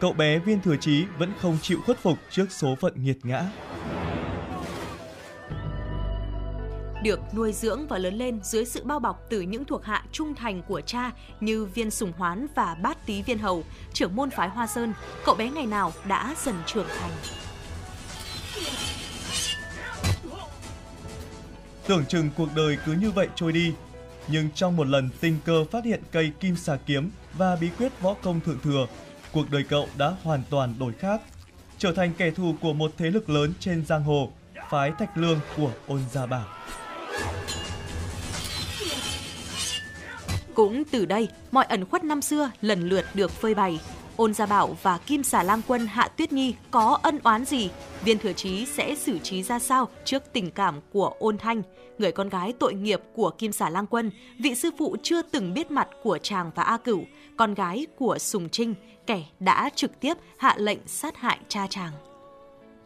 Cậu bé Viên Thừa Chí vẫn không chịu khuất phục trước số phận nghiệt ngã. được nuôi dưỡng và lớn lên dưới sự bao bọc từ những thuộc hạ trung thành của cha như viên sùng hoán và bát tý viên hầu, trưởng môn phái Hoa Sơn, cậu bé ngày nào đã dần trưởng thành. Tưởng chừng cuộc đời cứ như vậy trôi đi, nhưng trong một lần tình cờ phát hiện cây kim xà kiếm và bí quyết võ công thượng thừa, cuộc đời cậu đã hoàn toàn đổi khác, trở thành kẻ thù của một thế lực lớn trên giang hồ, phái Thạch Lương của Ôn Gia Bảo. Cũng từ đây, mọi ẩn khuất năm xưa lần lượt được phơi bày. Ôn Gia Bảo và Kim Xà Lang Quân Hạ Tuyết Nhi có ân oán gì? Viên Thừa Chí sẽ xử trí ra sao trước tình cảm của Ôn Thanh, người con gái tội nghiệp của Kim Xà Lang Quân, vị sư phụ chưa từng biết mặt của chàng và A Cửu, con gái của Sùng Trinh, kẻ đã trực tiếp hạ lệnh sát hại cha chàng.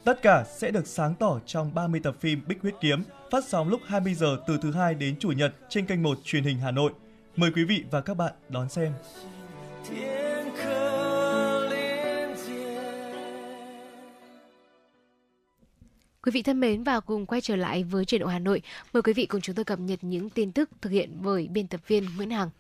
Tất cả sẽ được sáng tỏ trong 30 tập phim Bích Huyết Kiếm, phát sóng lúc 20 giờ từ thứ hai đến chủ nhật trên kênh 1 truyền hình Hà Nội. Mời quý vị và các bạn đón xem. thiên Quý vị thân mến và cùng quay trở lại với truyền động Hà Nội. Mời quý vị cùng chúng tôi cập nhật những tin tức thực hiện bởi biên tập viên Nguyễn Hằng.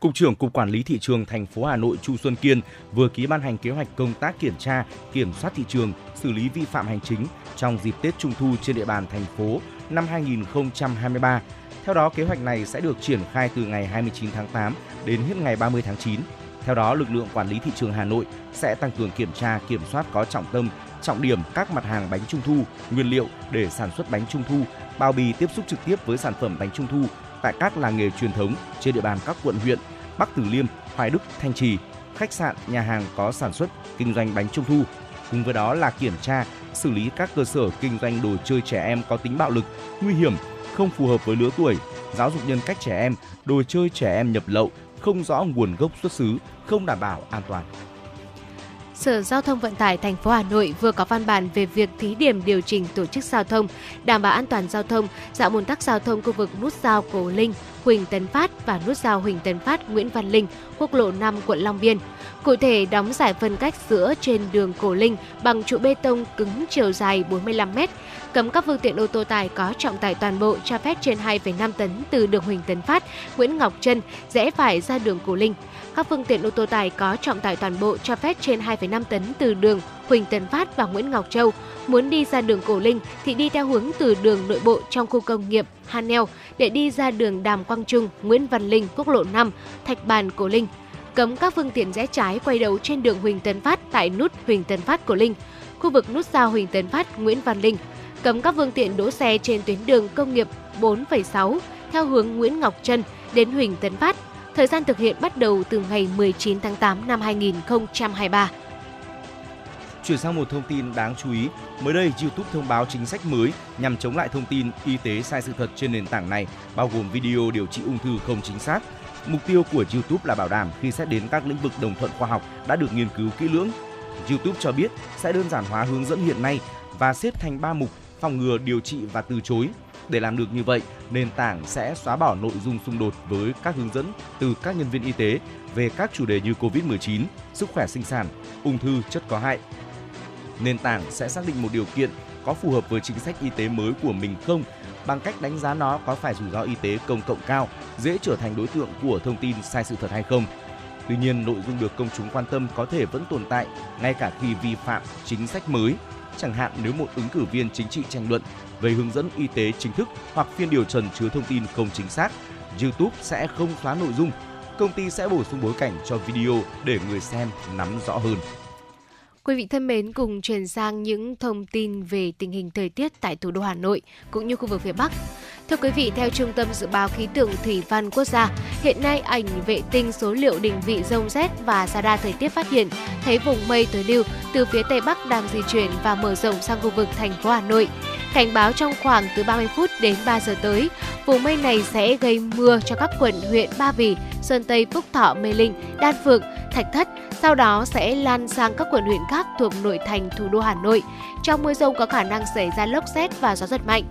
Cục trưởng Cục Quản lý Thị trường thành phố Hà Nội Chu Xuân Kiên vừa ký ban hành kế hoạch công tác kiểm tra, kiểm soát thị trường, xử lý vi phạm hành chính trong dịp Tết Trung thu trên địa bàn thành phố năm 2023. Theo đó, kế hoạch này sẽ được triển khai từ ngày 29 tháng 8 đến hết ngày 30 tháng 9. Theo đó, lực lượng quản lý thị trường Hà Nội sẽ tăng cường kiểm tra, kiểm soát có trọng tâm, trọng điểm các mặt hàng bánh trung thu, nguyên liệu để sản xuất bánh trung thu, bao bì tiếp xúc trực tiếp với sản phẩm bánh trung thu tại các làng nghề truyền thống trên địa bàn các quận huyện Bắc Từ Liêm, Hoài Đức, Thanh Trì, khách sạn, nhà hàng có sản xuất kinh doanh bánh trung thu. Cùng với đó là kiểm tra, xử lý các cơ sở kinh doanh đồ chơi trẻ em có tính bạo lực, nguy hiểm, không phù hợp với lứa tuổi, giáo dục nhân cách trẻ em, đồ chơi trẻ em nhập lậu, không rõ nguồn gốc xuất xứ, không đảm bảo an toàn. Sở Giao thông Vận tải thành phố Hà Nội vừa có văn bản về việc thí điểm điều chỉnh tổ chức giao thông, đảm bảo an toàn giao thông, giảm ùn tắc giao thông khu vực nút giao Cổ Linh, Huỳnh Tấn Phát và nút giao Huỳnh Tấn Phát, Nguyễn Văn Linh, quốc lộ 5, quận Long Biên. Cụ thể, đóng giải phân cách giữa trên đường Cổ Linh bằng trụ bê tông cứng chiều dài 45 m, cấm các phương tiện ô tô tải có trọng tải toàn bộ cho phép trên 2,5 tấn từ đường Huỳnh Tấn Phát, Nguyễn Ngọc Trân rẽ phải ra đường Cổ Linh. Các phương tiện ô tô tải có trọng tải toàn bộ cho phép trên 2,5 tấn từ đường Huỳnh Tấn Phát và Nguyễn Ngọc Châu. Muốn đi ra đường Cổ Linh thì đi theo hướng từ đường nội bộ trong khu công nghiệp Hanel để đi ra đường Đàm Quang Trung, Nguyễn Văn Linh, quốc lộ 5, Thạch Bàn, Cổ Linh. Cấm các phương tiện rẽ trái quay đầu trên đường Huỳnh Tấn Phát tại nút Huỳnh Tấn Phát, Cổ Linh. Khu vực nút giao Huỳnh Tấn Phát, Nguyễn Văn Linh. Cấm các phương tiện đỗ xe trên tuyến đường công nghiệp 4,6 theo hướng Nguyễn Ngọc Trân đến Huỳnh Tấn Phát. Thời gian thực hiện bắt đầu từ ngày 19 tháng 8 năm 2023. Chuyển sang một thông tin đáng chú ý, mới đây YouTube thông báo chính sách mới nhằm chống lại thông tin y tế sai sự thật trên nền tảng này, bao gồm video điều trị ung thư không chính xác. Mục tiêu của YouTube là bảo đảm khi xét đến các lĩnh vực đồng thuận khoa học đã được nghiên cứu kỹ lưỡng. YouTube cho biết sẽ đơn giản hóa hướng dẫn hiện nay và xếp thành 3 mục phòng ngừa, điều trị và từ chối. Để làm được như vậy, nền tảng sẽ xóa bỏ nội dung xung đột với các hướng dẫn từ các nhân viên y tế về các chủ đề như COVID-19, sức khỏe sinh sản, ung thư, chất có hại. Nền tảng sẽ xác định một điều kiện có phù hợp với chính sách y tế mới của mình không bằng cách đánh giá nó có phải rủi ro y tế công cộng cao, dễ trở thành đối tượng của thông tin sai sự thật hay không. Tuy nhiên, nội dung được công chúng quan tâm có thể vẫn tồn tại ngay cả khi vi phạm chính sách mới, chẳng hạn nếu một ứng cử viên chính trị tranh luận về hướng dẫn y tế chính thức hoặc phiên điều trần chứa thông tin không chính xác, YouTube sẽ không xóa nội dung. Công ty sẽ bổ sung bối cảnh cho video để người xem nắm rõ hơn. Quý vị thân mến, cùng chuyển sang những thông tin về tình hình thời tiết tại thủ đô Hà Nội cũng như khu vực phía Bắc. Thưa quý vị, theo Trung tâm Dự báo Khí tượng Thủy văn Quốc gia, hiện nay ảnh vệ tinh số liệu định vị rông rét và radar thời tiết phát hiện thấy vùng mây tối lưu từ phía Tây Bắc đang di chuyển và mở rộng sang khu vực thành phố Hà Nội. Cảnh báo trong khoảng từ 30 phút đến 3 giờ tới, vùng mây này sẽ gây mưa cho các quận huyện Ba Vì, Sơn Tây, Phúc Thọ, Mê Linh, Đan Phượng, Thạch Thất, sau đó sẽ lan sang các quận huyện khác thuộc nội thành thủ đô Hà Nội. Trong mưa rông có khả năng xảy ra lốc xét và gió giật mạnh.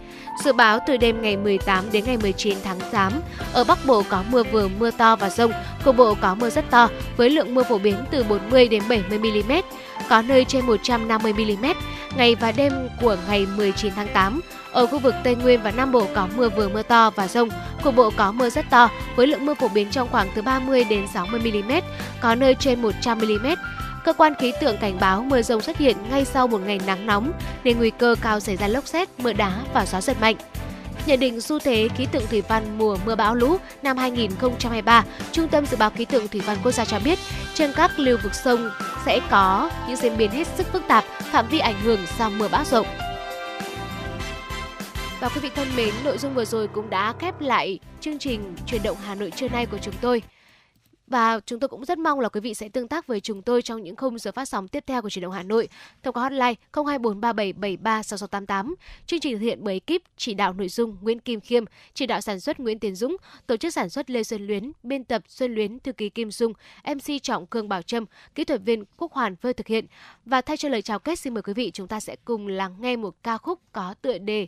Dự báo từ đêm ngày 10 18 đến ngày 19 tháng 8, ở Bắc Bộ có mưa vừa mưa to và rông, cục bộ có mưa rất to với lượng mưa phổ biến từ 40 đến 70 mm, có nơi trên 150 mm. Ngày và đêm của ngày 19 tháng 8, ở khu vực Tây Nguyên và Nam Bộ có mưa vừa mưa to và rông, cục bộ có mưa rất to với lượng mưa phổ biến trong khoảng từ 30 đến 60 mm, có nơi trên 100 mm. Cơ quan khí tượng cảnh báo mưa rông xuất hiện ngay sau một ngày nắng nóng nên nguy cơ cao xảy ra lốc xét, mưa đá và gió giật mạnh. Nhận định xu thế khí tượng thủy văn mùa mưa bão lũ năm 2023, Trung tâm Dự báo Khí tượng Thủy văn Quốc gia cho biết, trên các lưu vực sông sẽ có những diễn biến hết sức phức tạp, phạm vi ảnh hưởng sau mưa bão rộng. Và quý vị thân mến, nội dung vừa rồi cũng đã khép lại chương trình chuyển động Hà Nội trưa nay của chúng tôi. Và chúng tôi cũng rất mong là quý vị sẽ tương tác với chúng tôi trong những khung giờ phát sóng tiếp theo của truyền động Hà Nội thông qua hotline 02437736688. Chương trình thực hiện bởi ekip chỉ đạo nội dung Nguyễn Kim Khiêm, chỉ đạo sản xuất Nguyễn Tiến Dũng, tổ chức sản xuất Lê Xuân Luyến, biên tập Xuân Luyến, thư ký Kim Dung, MC Trọng Cương Bảo Trâm, kỹ thuật viên Quốc Hoàn vừa thực hiện. Và thay cho lời chào kết xin mời quý vị chúng ta sẽ cùng lắng nghe một ca khúc có tựa đề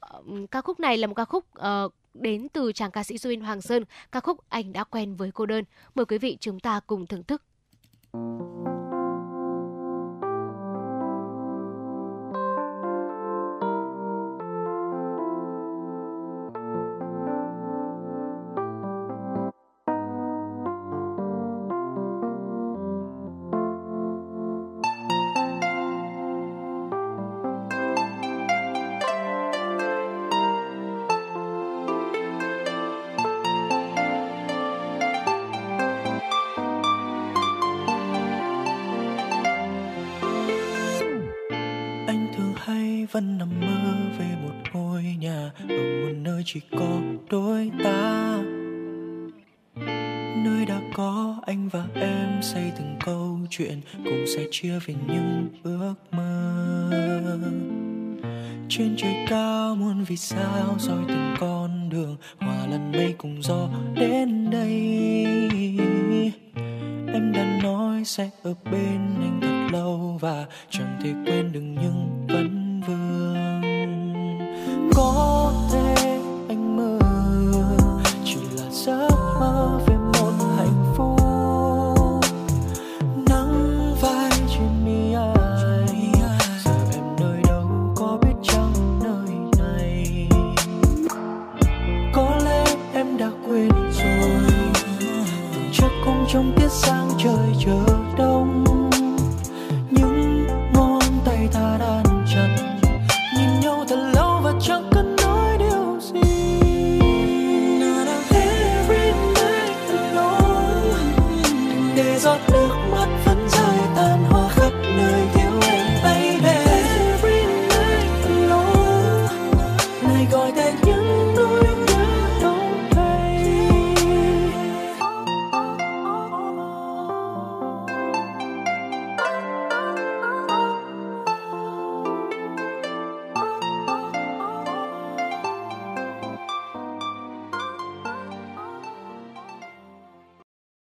ờ, ca khúc này là một ca khúc uh, đến từ chàng ca sĩ Duyên Hoàng Sơn, ca khúc Anh đã quen với cô đơn. Mời quý vị chúng ta cùng thưởng thức. vẫn anh và em xây từng câu chuyện, cùng sẽ chia về những ước mơ. Trên trời cao muôn vì sao soi từng con đường, hòa lần mây cùng gió đến đây. Em đã nói sẽ ở bên anh thật lâu và chẳng thể quên được những vấn vương. Có thể anh mơ, chỉ là giấc mơ.